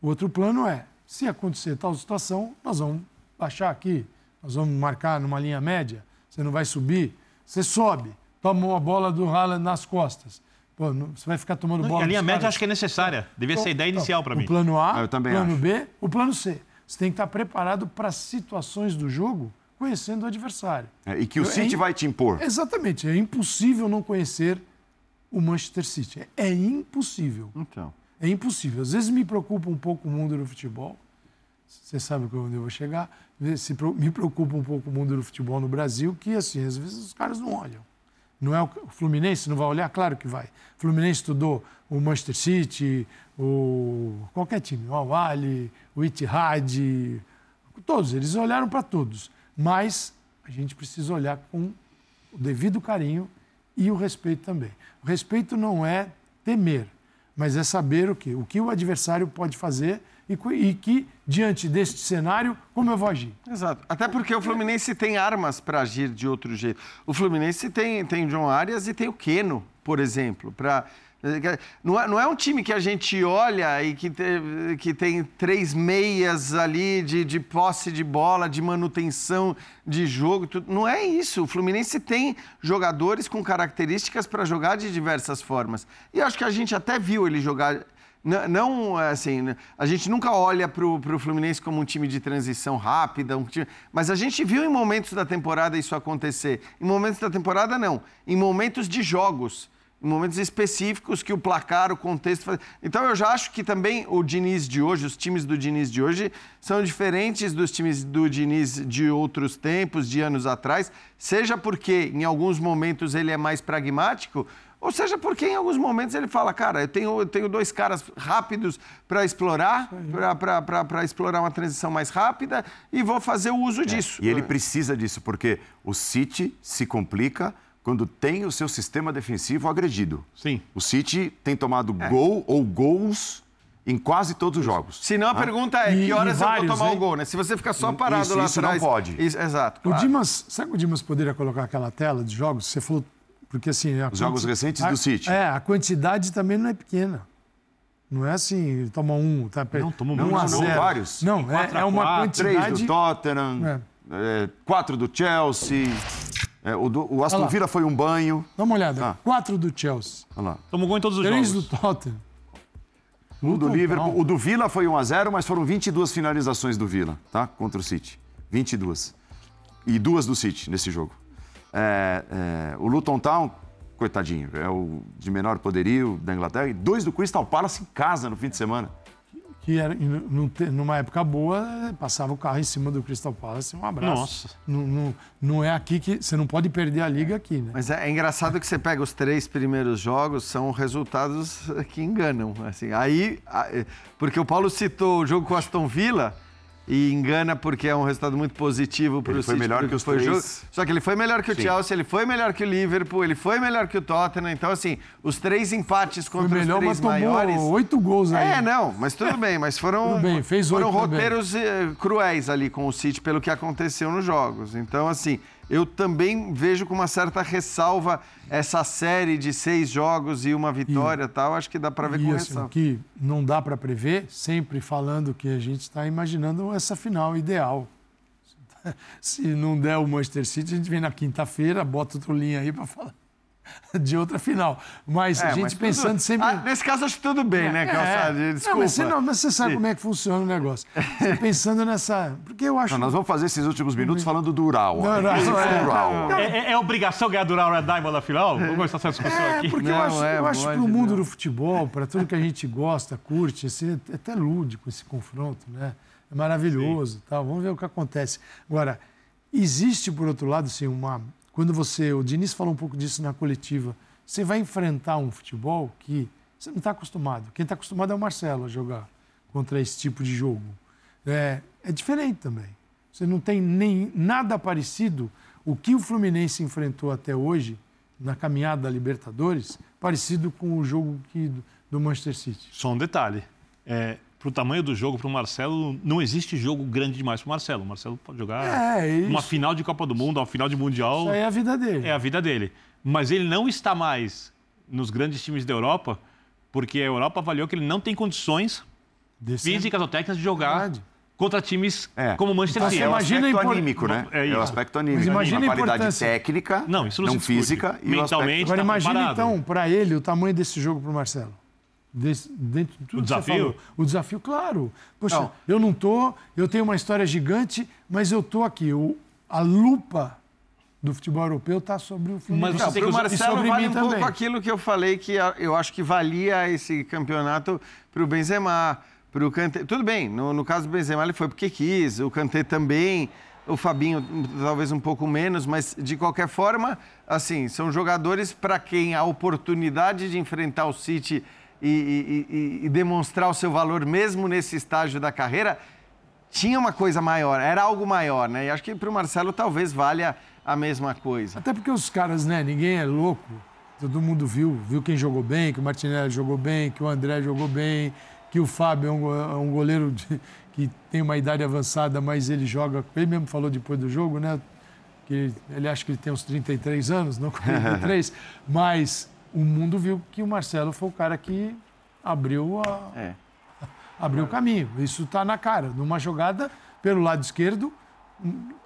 O outro plano é: se acontecer tal situação, nós vamos baixar aqui, nós vamos marcar numa linha média, você não vai subir, você sobe, toma uma bola do Haaland nas costas. Pô, não- você vai ficar tomando Não, bola a linha média caras. acho que é necessária. Devia ser a ideia Então, inicial para o mim. plano A, Ah, o plano acho. B, o plano C. Você tem que estar preparado para situações do jogo conhecendo o adversário. É, e que o É City im- vai te impor. Exatamente. É impossível não conhecer o Manchester City. É, é impossível. Então. É impossível. Às vezes me preocupa um pouco o mundo do futebol. Você sabe onde eu vou chegar. Se me preocupa um pouco o mundo do futebol no Brasil, que assim, às vezes os caras não olham. Não é o Fluminense não vai olhar? Claro que vai. O Fluminense estudou o Manchester City, o qualquer time, o Al-Ahly, o Itihad, todos, eles olharam para todos. Mas a gente precisa olhar com o devido carinho e o respeito também. O respeito não é temer, mas é saber o que, o que o adversário pode fazer e, e que, diante deste cenário, como eu vou agir. Exato. Até porque o Fluminense tem armas para agir de outro jeito. O Fluminense tem, tem John Arias e tem o Keno, por exemplo. Pra, não, é, não é um time que a gente olha e que, te- que tem três meias ali de, de posse de bola, de manutenção de jogo. tudo. Não é isso. O Fluminense tem jogadores com características para jogar de diversas formas. E acho que a gente até viu ele jogar Não, não, assim, a gente nunca olha para o Fluminense como um time de transição rápida, um time, mas a gente viu em momentos da temporada isso acontecer. Em momentos da temporada, não. Em momentos de jogos, em momentos específicos que o placar, o contexto. Faz... Então eu já acho que também o Diniz de hoje, os times do Diniz de hoje, são diferentes dos times do Diniz de outros tempos, de anos atrás, seja porque em alguns momentos ele é mais pragmático ou seja, porque em alguns momentos ele fala, cara, eu tenho, eu tenho dois caras rápidos para explorar, para explorar uma transição mais rápida e vou fazer o uso é, disso. E ele precisa disso, porque o City se complica quando tem o seu sistema defensivo agredido. Sim. O City tem tomado é. gol ou gols em quase todos os jogos. Se não, a ah. pergunta é, e, que horas vários, eu vou tomar hein? o gol, né? Se você ficar só parado isso, lá isso atrás... não pode. Isso, exato. Claro. O Dimas, sabe que o Dimas poderia colocar aquela tela de jogos? Você falou porque assim. Os jogos recentes a, do City. É, a quantidade também não é pequena. Não é assim, toma um, tá Não, toma um, um a zero. vários. Não, é, é, uma quantidade. Três do Tottenham, é. É, quatro do Chelsea. É, o, do, o, Aston Villa foi um banho. Dá uma olhada. Ah. Quatro do Chelsea. Olha lá. Tomou gol em todos os Três jogos. Três do Tottenham. Um do Liverpool. O do Villa foi 1 a 0 mas foram 22 finalizações do Villa, tá? Contra o City. 22. E duas do City nesse jogo. É, é, o Luton Town coitadinho, é o de menor poderio da Inglaterra, e dois do Crystal Palace em casa no fim de semana. Que era, numa época boa, passava o carro em cima do Crystal Palace, um abraço. Nossa. Não, não, não é aqui que. Você não pode perder a liga aqui, né? Mas é, é engraçado que você pega os três primeiros jogos, são resultados que enganam. Assim, aí. Porque o Paulo citou o jogo com o Aston Villa e engana porque é um resultado muito positivo para o City. Foi melhor que os três. Jogo. Só que ele foi melhor que o Sim. Chelsea, ele foi melhor que o Liverpool, ele foi melhor que o Tottenham. Então, assim, os três empates contra foi melhor, os três mas maiores... oito gols aí. É, não, mas tudo bem. Mas foram, bem, fez foram roteiros. Eh, cruéis ali com o City pelo que aconteceu nos jogos. Então, assim, eu também vejo com uma certa ressalva essa série de seis jogos e uma vitória e, tal. Acho que dá para ver com assim, ressalva. que não dá para prever, sempre falando que a gente está imaginando essa final ideal. Se não der o Manchester City, a gente vem na quinta-feira, bota outro linha aí para falar de outra final. Mas é, a gente mas pensando tudo... sempre. Ah, nesse caso, acho que tudo bem, né, Calçado? É. Desculpa. Não mas, você, não, mas você sabe Sim. como é que funciona o negócio. Você pensando nessa. Porque eu acho. Não, nós vamos fazer esses últimos minutos falando do Ural. Não, não, é, é, é, obrigação ganhar do Ural Red Diamond na final? Vamos começar essa discussão é, aqui. Porque não, eu acho, eu acho que pro mundo do futebol, para tudo que a gente gosta, curte, assim, é até lúdico esse confronto, né? É maravilhoso tal. Vamos ver o que acontece. Agora, existe, por outro lado, assim, uma quando você, o Diniz falou um pouco disso na coletiva, você vai enfrentar um futebol que você não está acostumado. Quem está acostumado é o Marcelo a jogar contra esse tipo de jogo. É, é diferente também. Você não tem nem nada parecido. O que o Fluminense enfrentou até hoje, na caminhada da Libertadores, parecido com o jogo que, do Manchester City. Só um detalhe. É, para o tamanho do jogo, para o Marcelo, não existe jogo grande demais para o Marcelo. O Marcelo pode jogar é, uma final de Copa do Mundo, uma final de Mundial. Isso é a vida dele. É a vida dele. Mas ele não está mais nos grandes times da Europa, porque a Europa avaliou que ele não tem condições Desse físicas ou técnicas de jogar. Verdade contra times é. como o Manchester City. É o aspecto anímico, né? É, é, o aspecto anímico. Mas imagina a qualidade técnica, não, isso não, não física e mentalmente. Agora tá imagina então para ele o tamanho desse jogo para o Marcelo. Desse, dentro de tudo o desafio? O desafio, claro. Poxa, não. eu não tô, eu tenho uma história gigante, mas eu tô aqui. O, a lupa do futebol europeu está sobre o Fluminense. Mas para o Marcelo vale um também. pouco aquilo que eu falei, que eu acho que valia esse campeonato para o Benzema, para o Kanté. Tudo bem, no, no caso do Benzema ele foi porque quis, o Kanté também, o Fabinho talvez um pouco menos, mas de qualquer forma, assim, são jogadores para quem a oportunidade de enfrentar o City e, e, e, demonstrar o seu valor mesmo nesse estágio da carreira, tinha uma coisa maior, era algo maior, né? E acho que para o Marcelo talvez valha a mesma coisa. Até porque os caras, né? Ninguém é louco. Todo mundo viu, viu quem jogou bem, que o Martinelli jogou bem, que o André jogou bem, que o Fábio é um, é um goleiro de, que tem uma idade avançada, mas ele joga. Ele mesmo falou depois do jogo, né? Que ele acha que ele tem uns 33 anos, não 43, mas o mundo viu que o Marcelo foi o cara que abriu, a, é. abriu o caminho. Isso está na cara. Numa jogada pelo lado esquerdo,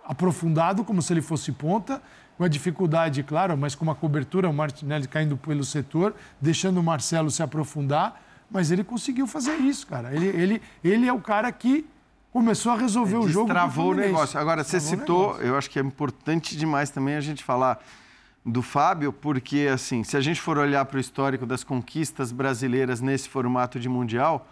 aprofundado, como se ele fosse ponta, com a dificuldade, claro, mas com uma cobertura, o Martinelli caindo pelo setor, deixando o Marcelo se aprofundar. Mas ele conseguiu fazer isso, cara. Ele, ele, ele é o cara que começou a resolver o jogo. Travou o negócio. Agora, você citou, eu acho que é importante demais também a gente falar do Fábio, porque, assim, se a gente for olhar para o histórico das conquistas brasileiras nesse formato de Mundial,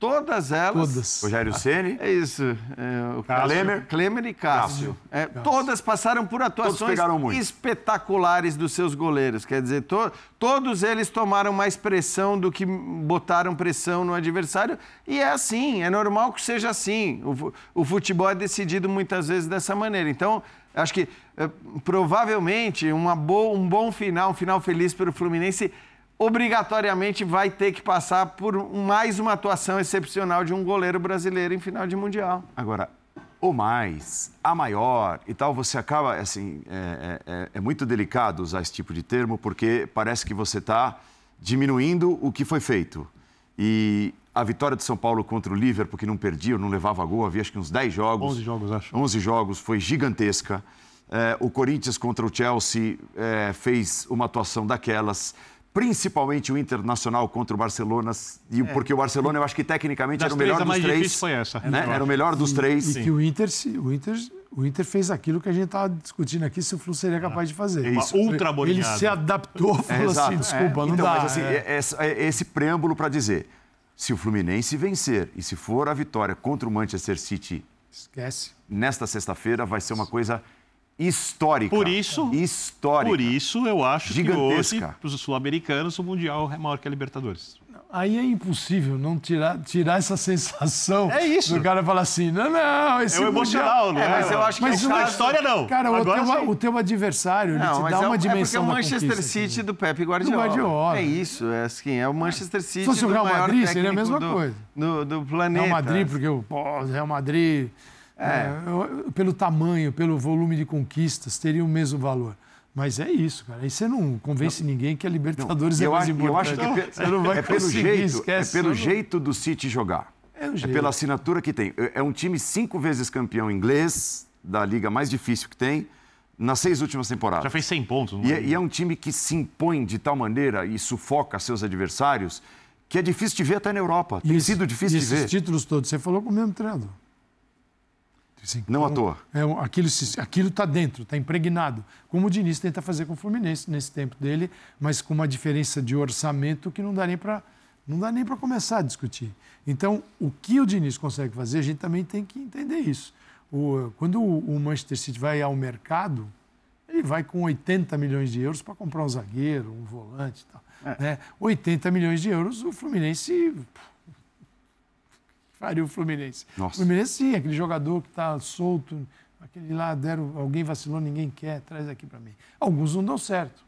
todas elas. Todas. Rogério Ceni. É isso. É, o Cássio. Klemer, Klemer e Cássio. É, Todas passaram por atuações espetaculares dos seus goleiros. Quer dizer, to- todos eles tomaram mais pressão do que botaram pressão no adversário. E é assim, é normal que seja assim. O, o futebol é decidido muitas vezes dessa maneira. Então, acho que provavelmente uma boa, um bom final, um final feliz para o Fluminense obrigatoriamente vai ter que passar por mais uma atuação excepcional de um goleiro brasileiro em final de Mundial. Agora, o mais, a maior e tal, você acaba, assim, é, é- é- é muito delicado usar esse tipo de termo, porque parece que você está diminuindo o que foi feito. E a vitória de São Paulo contra o Liverpool, que não perdia, não levava gol, havia acho que uns 10 jogos. 11 jogos, acho. 11 jogos, foi gigantesca. É, o Corinthians contra o Chelsea é, fez uma atuação daquelas. Principalmente o Internacional contra o Barcelona, e, porque o Barcelona, eu acho que tecnicamente Das era o três, melhor a dos três. foi essa. né? Era o melhor dos três. E que o Inter, se- o, Inter, o Inter fez aquilo que a gente estava discutindo aqui, se o Flu seria capaz de fazer. É isso. Uma ultra Ele se adaptou, falou exato. assim, desculpa, não então, dá. Mas assim, é. é- é- é esse preâmbulo para dizer: se o Fluminense vencer e se for a vitória contra o Manchester City Esquece. nesta sexta-feira, vai ser uma coisa histórica. Por isso- Histórica. Por isso, eu acho que hoje, Gigantesca. para os sul-americanos, o Mundial é maior que a Libertadores. Aí é impossível não tirar, tirar essa sensação É isso. do cara falar assim, não, não, esse É o emocional, não é? mas eu acho que Mas é o uma- A história não. Cara, o Agora teu, sim. o teu adversário, ele Não, te dá é, o- uma é porque é dimensão o Manchester City do Pepe Guardiola. Guardiola. É isso, é assim, é o Manchester City fosse o do Real Madrid, seria a mesma do, coisa. Do, do planeta. Real Madrid, porque o o Real Madrid, é, eu- pelo tamanho, pelo volume de conquistas, teria o mesmo valor. Mas é isso, cara. Aí você não convence ninguém que a Libertadores E é mais acho, eu importante. acho que é, pe- não vai é pelo conseguir, jeito, esquece, é pelo não- jeito do City jogar. É o É jeito. pela assinatura que tem. É é um time cinco vezes campeão inglês, da liga mais difícil que tem, nas seis últimas temporadas. Já fez 100 pontos. não E é? é, e é um time que se impõe de tal maneira e sufoca seus adversários que é difícil de ver até na Europa. Tem E sido difícil e de esses ver. títulos todos, você falou com o mesmo treinador. Assim, Não à toa. É, aquilo está dentro, está impregnado. Como o Diniz tenta fazer com o Fluminense nesse tempo dele, mas com uma diferença de orçamento que não dá nem para não dá nem para começar a discutir. Então, o que o Diniz consegue fazer, a gente também tem que entender isso. O- quando o, o Manchester City vai ao mercado, ele vai com 80 milhões de euros para comprar um zagueiro, um volante e tal. É. Né? 80 milhões de euros, o Fluminense faria o Fluminense. Nossa. O Fluminense, sim, aquele jogador que está solto, aquele lá, deram, alguém vacilou, ninguém quer, traz aqui para mim. Alguns não dão certo.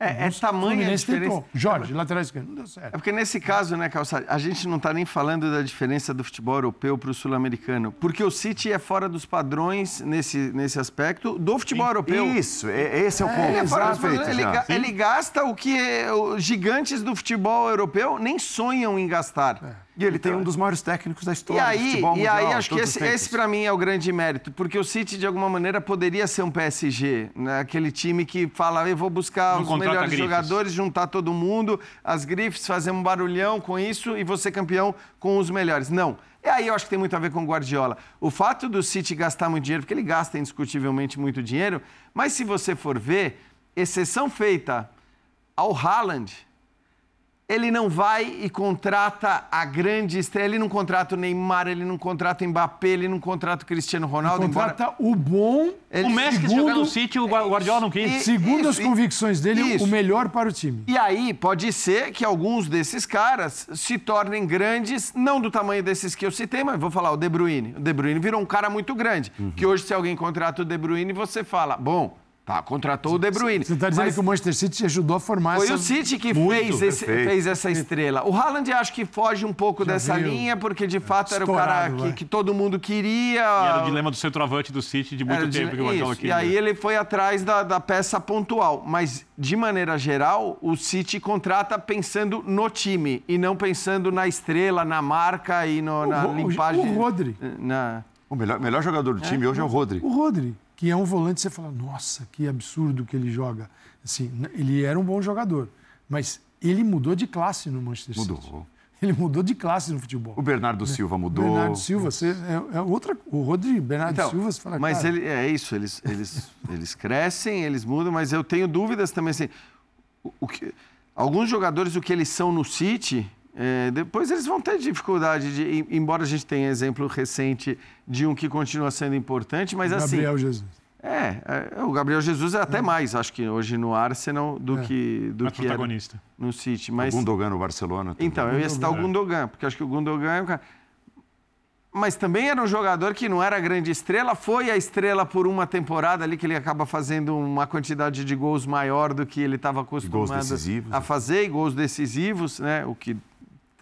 É, é tamanho a Fluminense diferença. tentou. Jorge, lateral esquerdo, não deu É certo. porque nesse caso, né, Calçado, a gente não está nem falando da diferença do futebol europeu para o sul-americano, porque o City é fora dos padrões nesse, nesse aspecto do futebol europeu. Isso, é- esse é o ponto. Ele, é fora dos ele, ga- ele gasta o que é- os gigantes do futebol europeu nem sonham em gastar. E ele tem um dos maiores técnicos da E história do aí, futebol e mundial. aí acho que esse, esse para mim é o grande mérito, porque o City de alguma maneira poderia ser um PSG, né? aquele time que fala, eu vou buscar Não os melhores grifes. jogadores, juntar todo mundo, as grifes, fazer um barulhão com isso e você campeão com os melhores. Não. E aí eu acho que tem muito a ver com o Guardiola. O fato do City gastar muito dinheiro, porque ele gasta indiscutivelmente muito dinheiro, mas se você for ver, exceção feita ao Haaland, ele não vai e contrata a grande estrela. Ele não contrata o Neymar, ele não contrata o Mbappé, ele não contrata o Cristiano Ronaldo. embora- Contrata o bom, Ele- O Messi segundo- jogar no City, o Gua- o Guardiola não quis. E- segundo as Isso, e- convicções dele, isso. o melhor para o time. E aí pode ser que alguns desses caras se tornem grandes, não do tamanho desses que eu citei, mas vou falar o De Bruyne. O De Bruyne virou um cara muito grande. Que hoje, se alguém contrata o De Bruyne, você fala, bom, tá, contratou o De Bruyne. Você está dizendo Mas- que o Manchester City ajudou a formar Foi essa... o City que Muito, fez, esse- fez essa estrela. O Haaland acho que foge um pouco Já dessa veio linha, porque de fato era o cara que, que todo mundo queria. E era o dilema do centroavante do City de muito Era tempo que o queria. E aí ele foi atrás da, da peça pontual. Mas, de maneira geral, o City contrata pensando no time e não pensando na estrela, na marca e no- na o- limpagem. o Rodri. Na... O melhor, melhor jogador do time hoje é o Rodri. O Rodri, que é um volante, você fala, nossa, que absurdo que ele joga. Assim, ele era um bom jogador, mas ele mudou de classe no Manchester City. Mudou. Ele mudou de classe no futebol. O Bernardo Silva mudou. Bernardo Silva, você, é, é outra. O Rodrigo, Bernardo Então, Silva, você fala. mas ele, é isso, eles, eles, eles crescem, eles mudam, mas eu tenho dúvidas também, assim, o, o que, alguns jogadores, o que eles são no City, é, depois eles vão ter dificuldade, de, em- embora a gente tenha exemplo recente de um que continua sendo importante, mas assim... Gabriel Jesus. É, é, o Gabriel Jesus é até mais, acho que hoje no Arsenal do É. que, do Mais que era protagonista. no City. O Mas, Gundogan no Barcelona. também. então, eu ia citar o Gundogan, porque acho que o Gundogan é um cara... Mas também era um jogador que não era grande estrela, foi a estrela por uma temporada ali que ele acaba fazendo uma quantidade de gols maior do que ele estava acostumado decisivos, a né? fazer, e gols decisivos, né? O que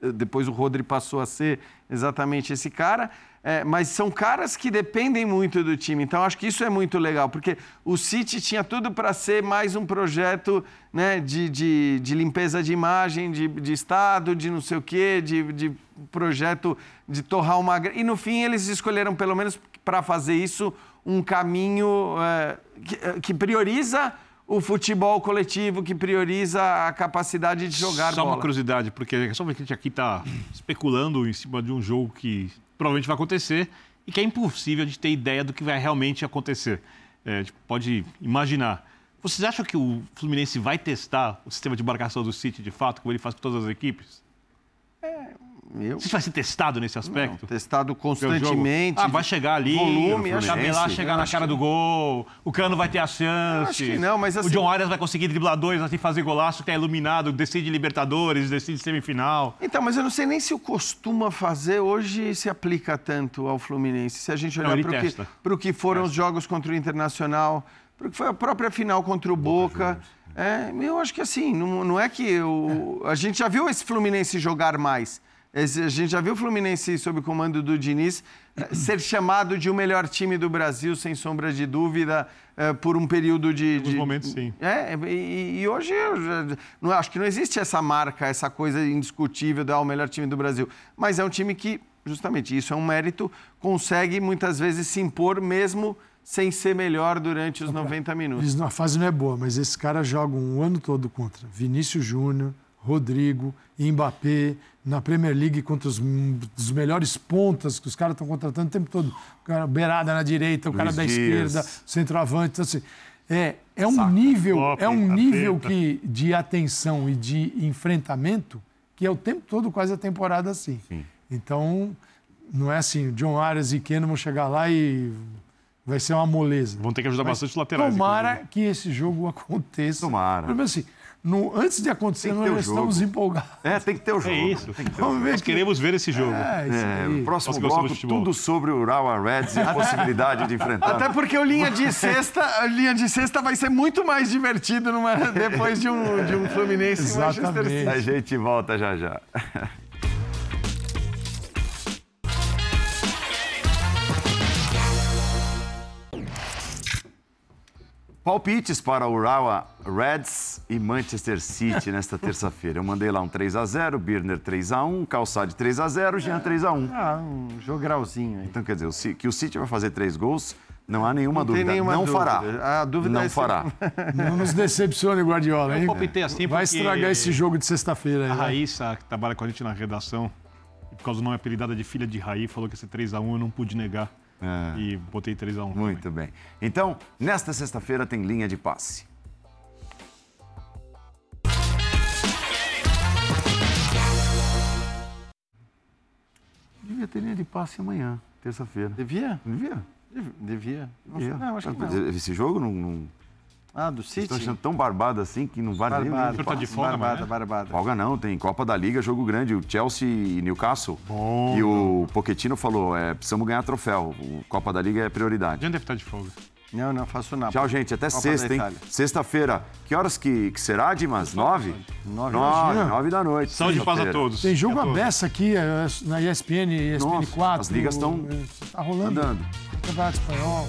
depois o Rodri passou a ser exatamente esse cara. É, mas são caras que dependem muito do time. Então, acho que isso é muito legal, porque o City tinha tudo para ser mais um projeto né, de, de, de limpeza de imagem, de, de Estado, de não sei o quê, de, de projeto de torrar uma. E no fim, eles escolheram, pelo menos para fazer isso, um caminho é, que, que prioriza o futebol coletivo, que prioriza a capacidade de jogar Só bola. uma curiosidade, porque é só a gente aqui está especulando em cima de um jogo que provavelmente vai acontecer e que é impossível de ter ideia do que vai realmente acontecer. É, a gente pode imaginar. Vocês acham que o Fluminense vai testar o sistema de marcação do City de fato, como ele faz com todas as equipes? Eu, Você vai ser testado nesse não, aspecto? testado Porque o jogo- constantemente. Ah, vai chegar ali, volume, tabelar, Fluminense, chegar na cara que- do gol, o Cano vai ter a chance. acho que não, mas O assim- John Arias vai conseguir driblar dois, assim, fazer golaço, que é iluminado, decide Libertadores, decide semifinal. Então, mas eu não sei nem se o costuma fazer hoje se aplica tanto ao Fluminense. Se a gente Não, olhar para o que, testa. que foram os jogos contra o Internacional, para o que foi a própria final contra o Boca. É, eu acho que assim, não, não é que o, a gente já viu esse Fluminense jogar mais. Esse- a gente já viu o Fluminense, sob o comando do Diniz, eh, ser chamado de o melhor time do Brasil, sem sombra de dúvida, eh, por um período de. alguns de- momentos, sim. É, e, e hoje eu já- não, acho que não existe essa marca, essa coisa indiscutível de ah, o melhor time do Brasil. Mas é um time que, justamente, isso é um mérito, consegue muitas vezes se impor mesmo sem ser melhor durante os 90 minutos. A fase não é boa, mas esses caras jogam o ano todo contra Vinícius Júnior, Rodrigo, Mbappé, na Premier League contra os, os melhores pontas que os caras estão contratando o tempo todo. O cara beirada na direita, o cara Luiz da Dias. esquerda, centroavante. Então, assim, é, é um nível, Klopp, é um nível que, de atenção e de enfrentamento que é o tempo todo, quase a temporada assim. Então, não é assim, John Arias e Keno vão chegar lá e vai ser uma moleza. Vão ter que ajudar Mas bastante os laterais. Tomara inclusive. que esse jogo aconteça. Tomara. Pelo menos assim, no, antes de acontecer, nós jogo. estamos empolgados. É, tem que ter o jogo. É isso. Tem que ter o Vamos ver Nós que- queremos ver esse jogo. É, isso É, próximo gostamos bloco, tudo sobre o Urawa Reds e a possibilidade de enfrentar. Até porque o linha de sexta, a linha de sexta vai ser muito mais divertido numa- depois de um, de um Fluminense e Manchester Exatamente. City. A gente volta já já. Palpites para Urawa Reds e Manchester City nesta terça-feira. Eu mandei lá um 3x0, Birner 3x1, Calçade 3x0, Jean 3x1. Ah, um jogralzinho aí. Então, quer dizer, que o City vai fazer três gols, não há nenhuma Não tem dúvida. nenhuma não dúvida. fará. A dúvida não é fará. Não nos decepcione, Guardiola, hein? Eu palpitei assim Vai estragar esse jogo de sexta-feira aí. A né? Raíssa, que trabalha com a gente na redação, e por causa do nome apelidada de filha de Raí, falou que esse 3x1 eu não pude negar. É. E botei 3x1. Muito bem. Então, nesta sexta-feira tem linha de passe. Devia ter linha de passe amanhã, terça-feira. Devia? Devia? Dev- Devia. Não, Devia. não, acho que não. Esse jogo não. não... Ah, do City? Estão achando tão barbado assim que não vale nem Barbada, linha de tá de folga barbada, amanhã? barbada. Folga não, tem Copa da Liga, jogo grande, o Chelsea e Newcastle. Bom. E o Pochettino falou, é, precisamos ganhar troféu, o Copa da Liga é prioridade. Já deve estar de folga. Não, não, faço nada. Tchau, gente. Até Copa sexta, hein? Sexta-feira. Que horas que, que será, Dimas? Nove? Nove. Nove, nove da noite. Saúde e paz a todos. Tem jogo a aberto aqui é, na ESPN, ESPN Nossa, 4. as ligas estão Tá rolando. andando. Campeonato Espanhol.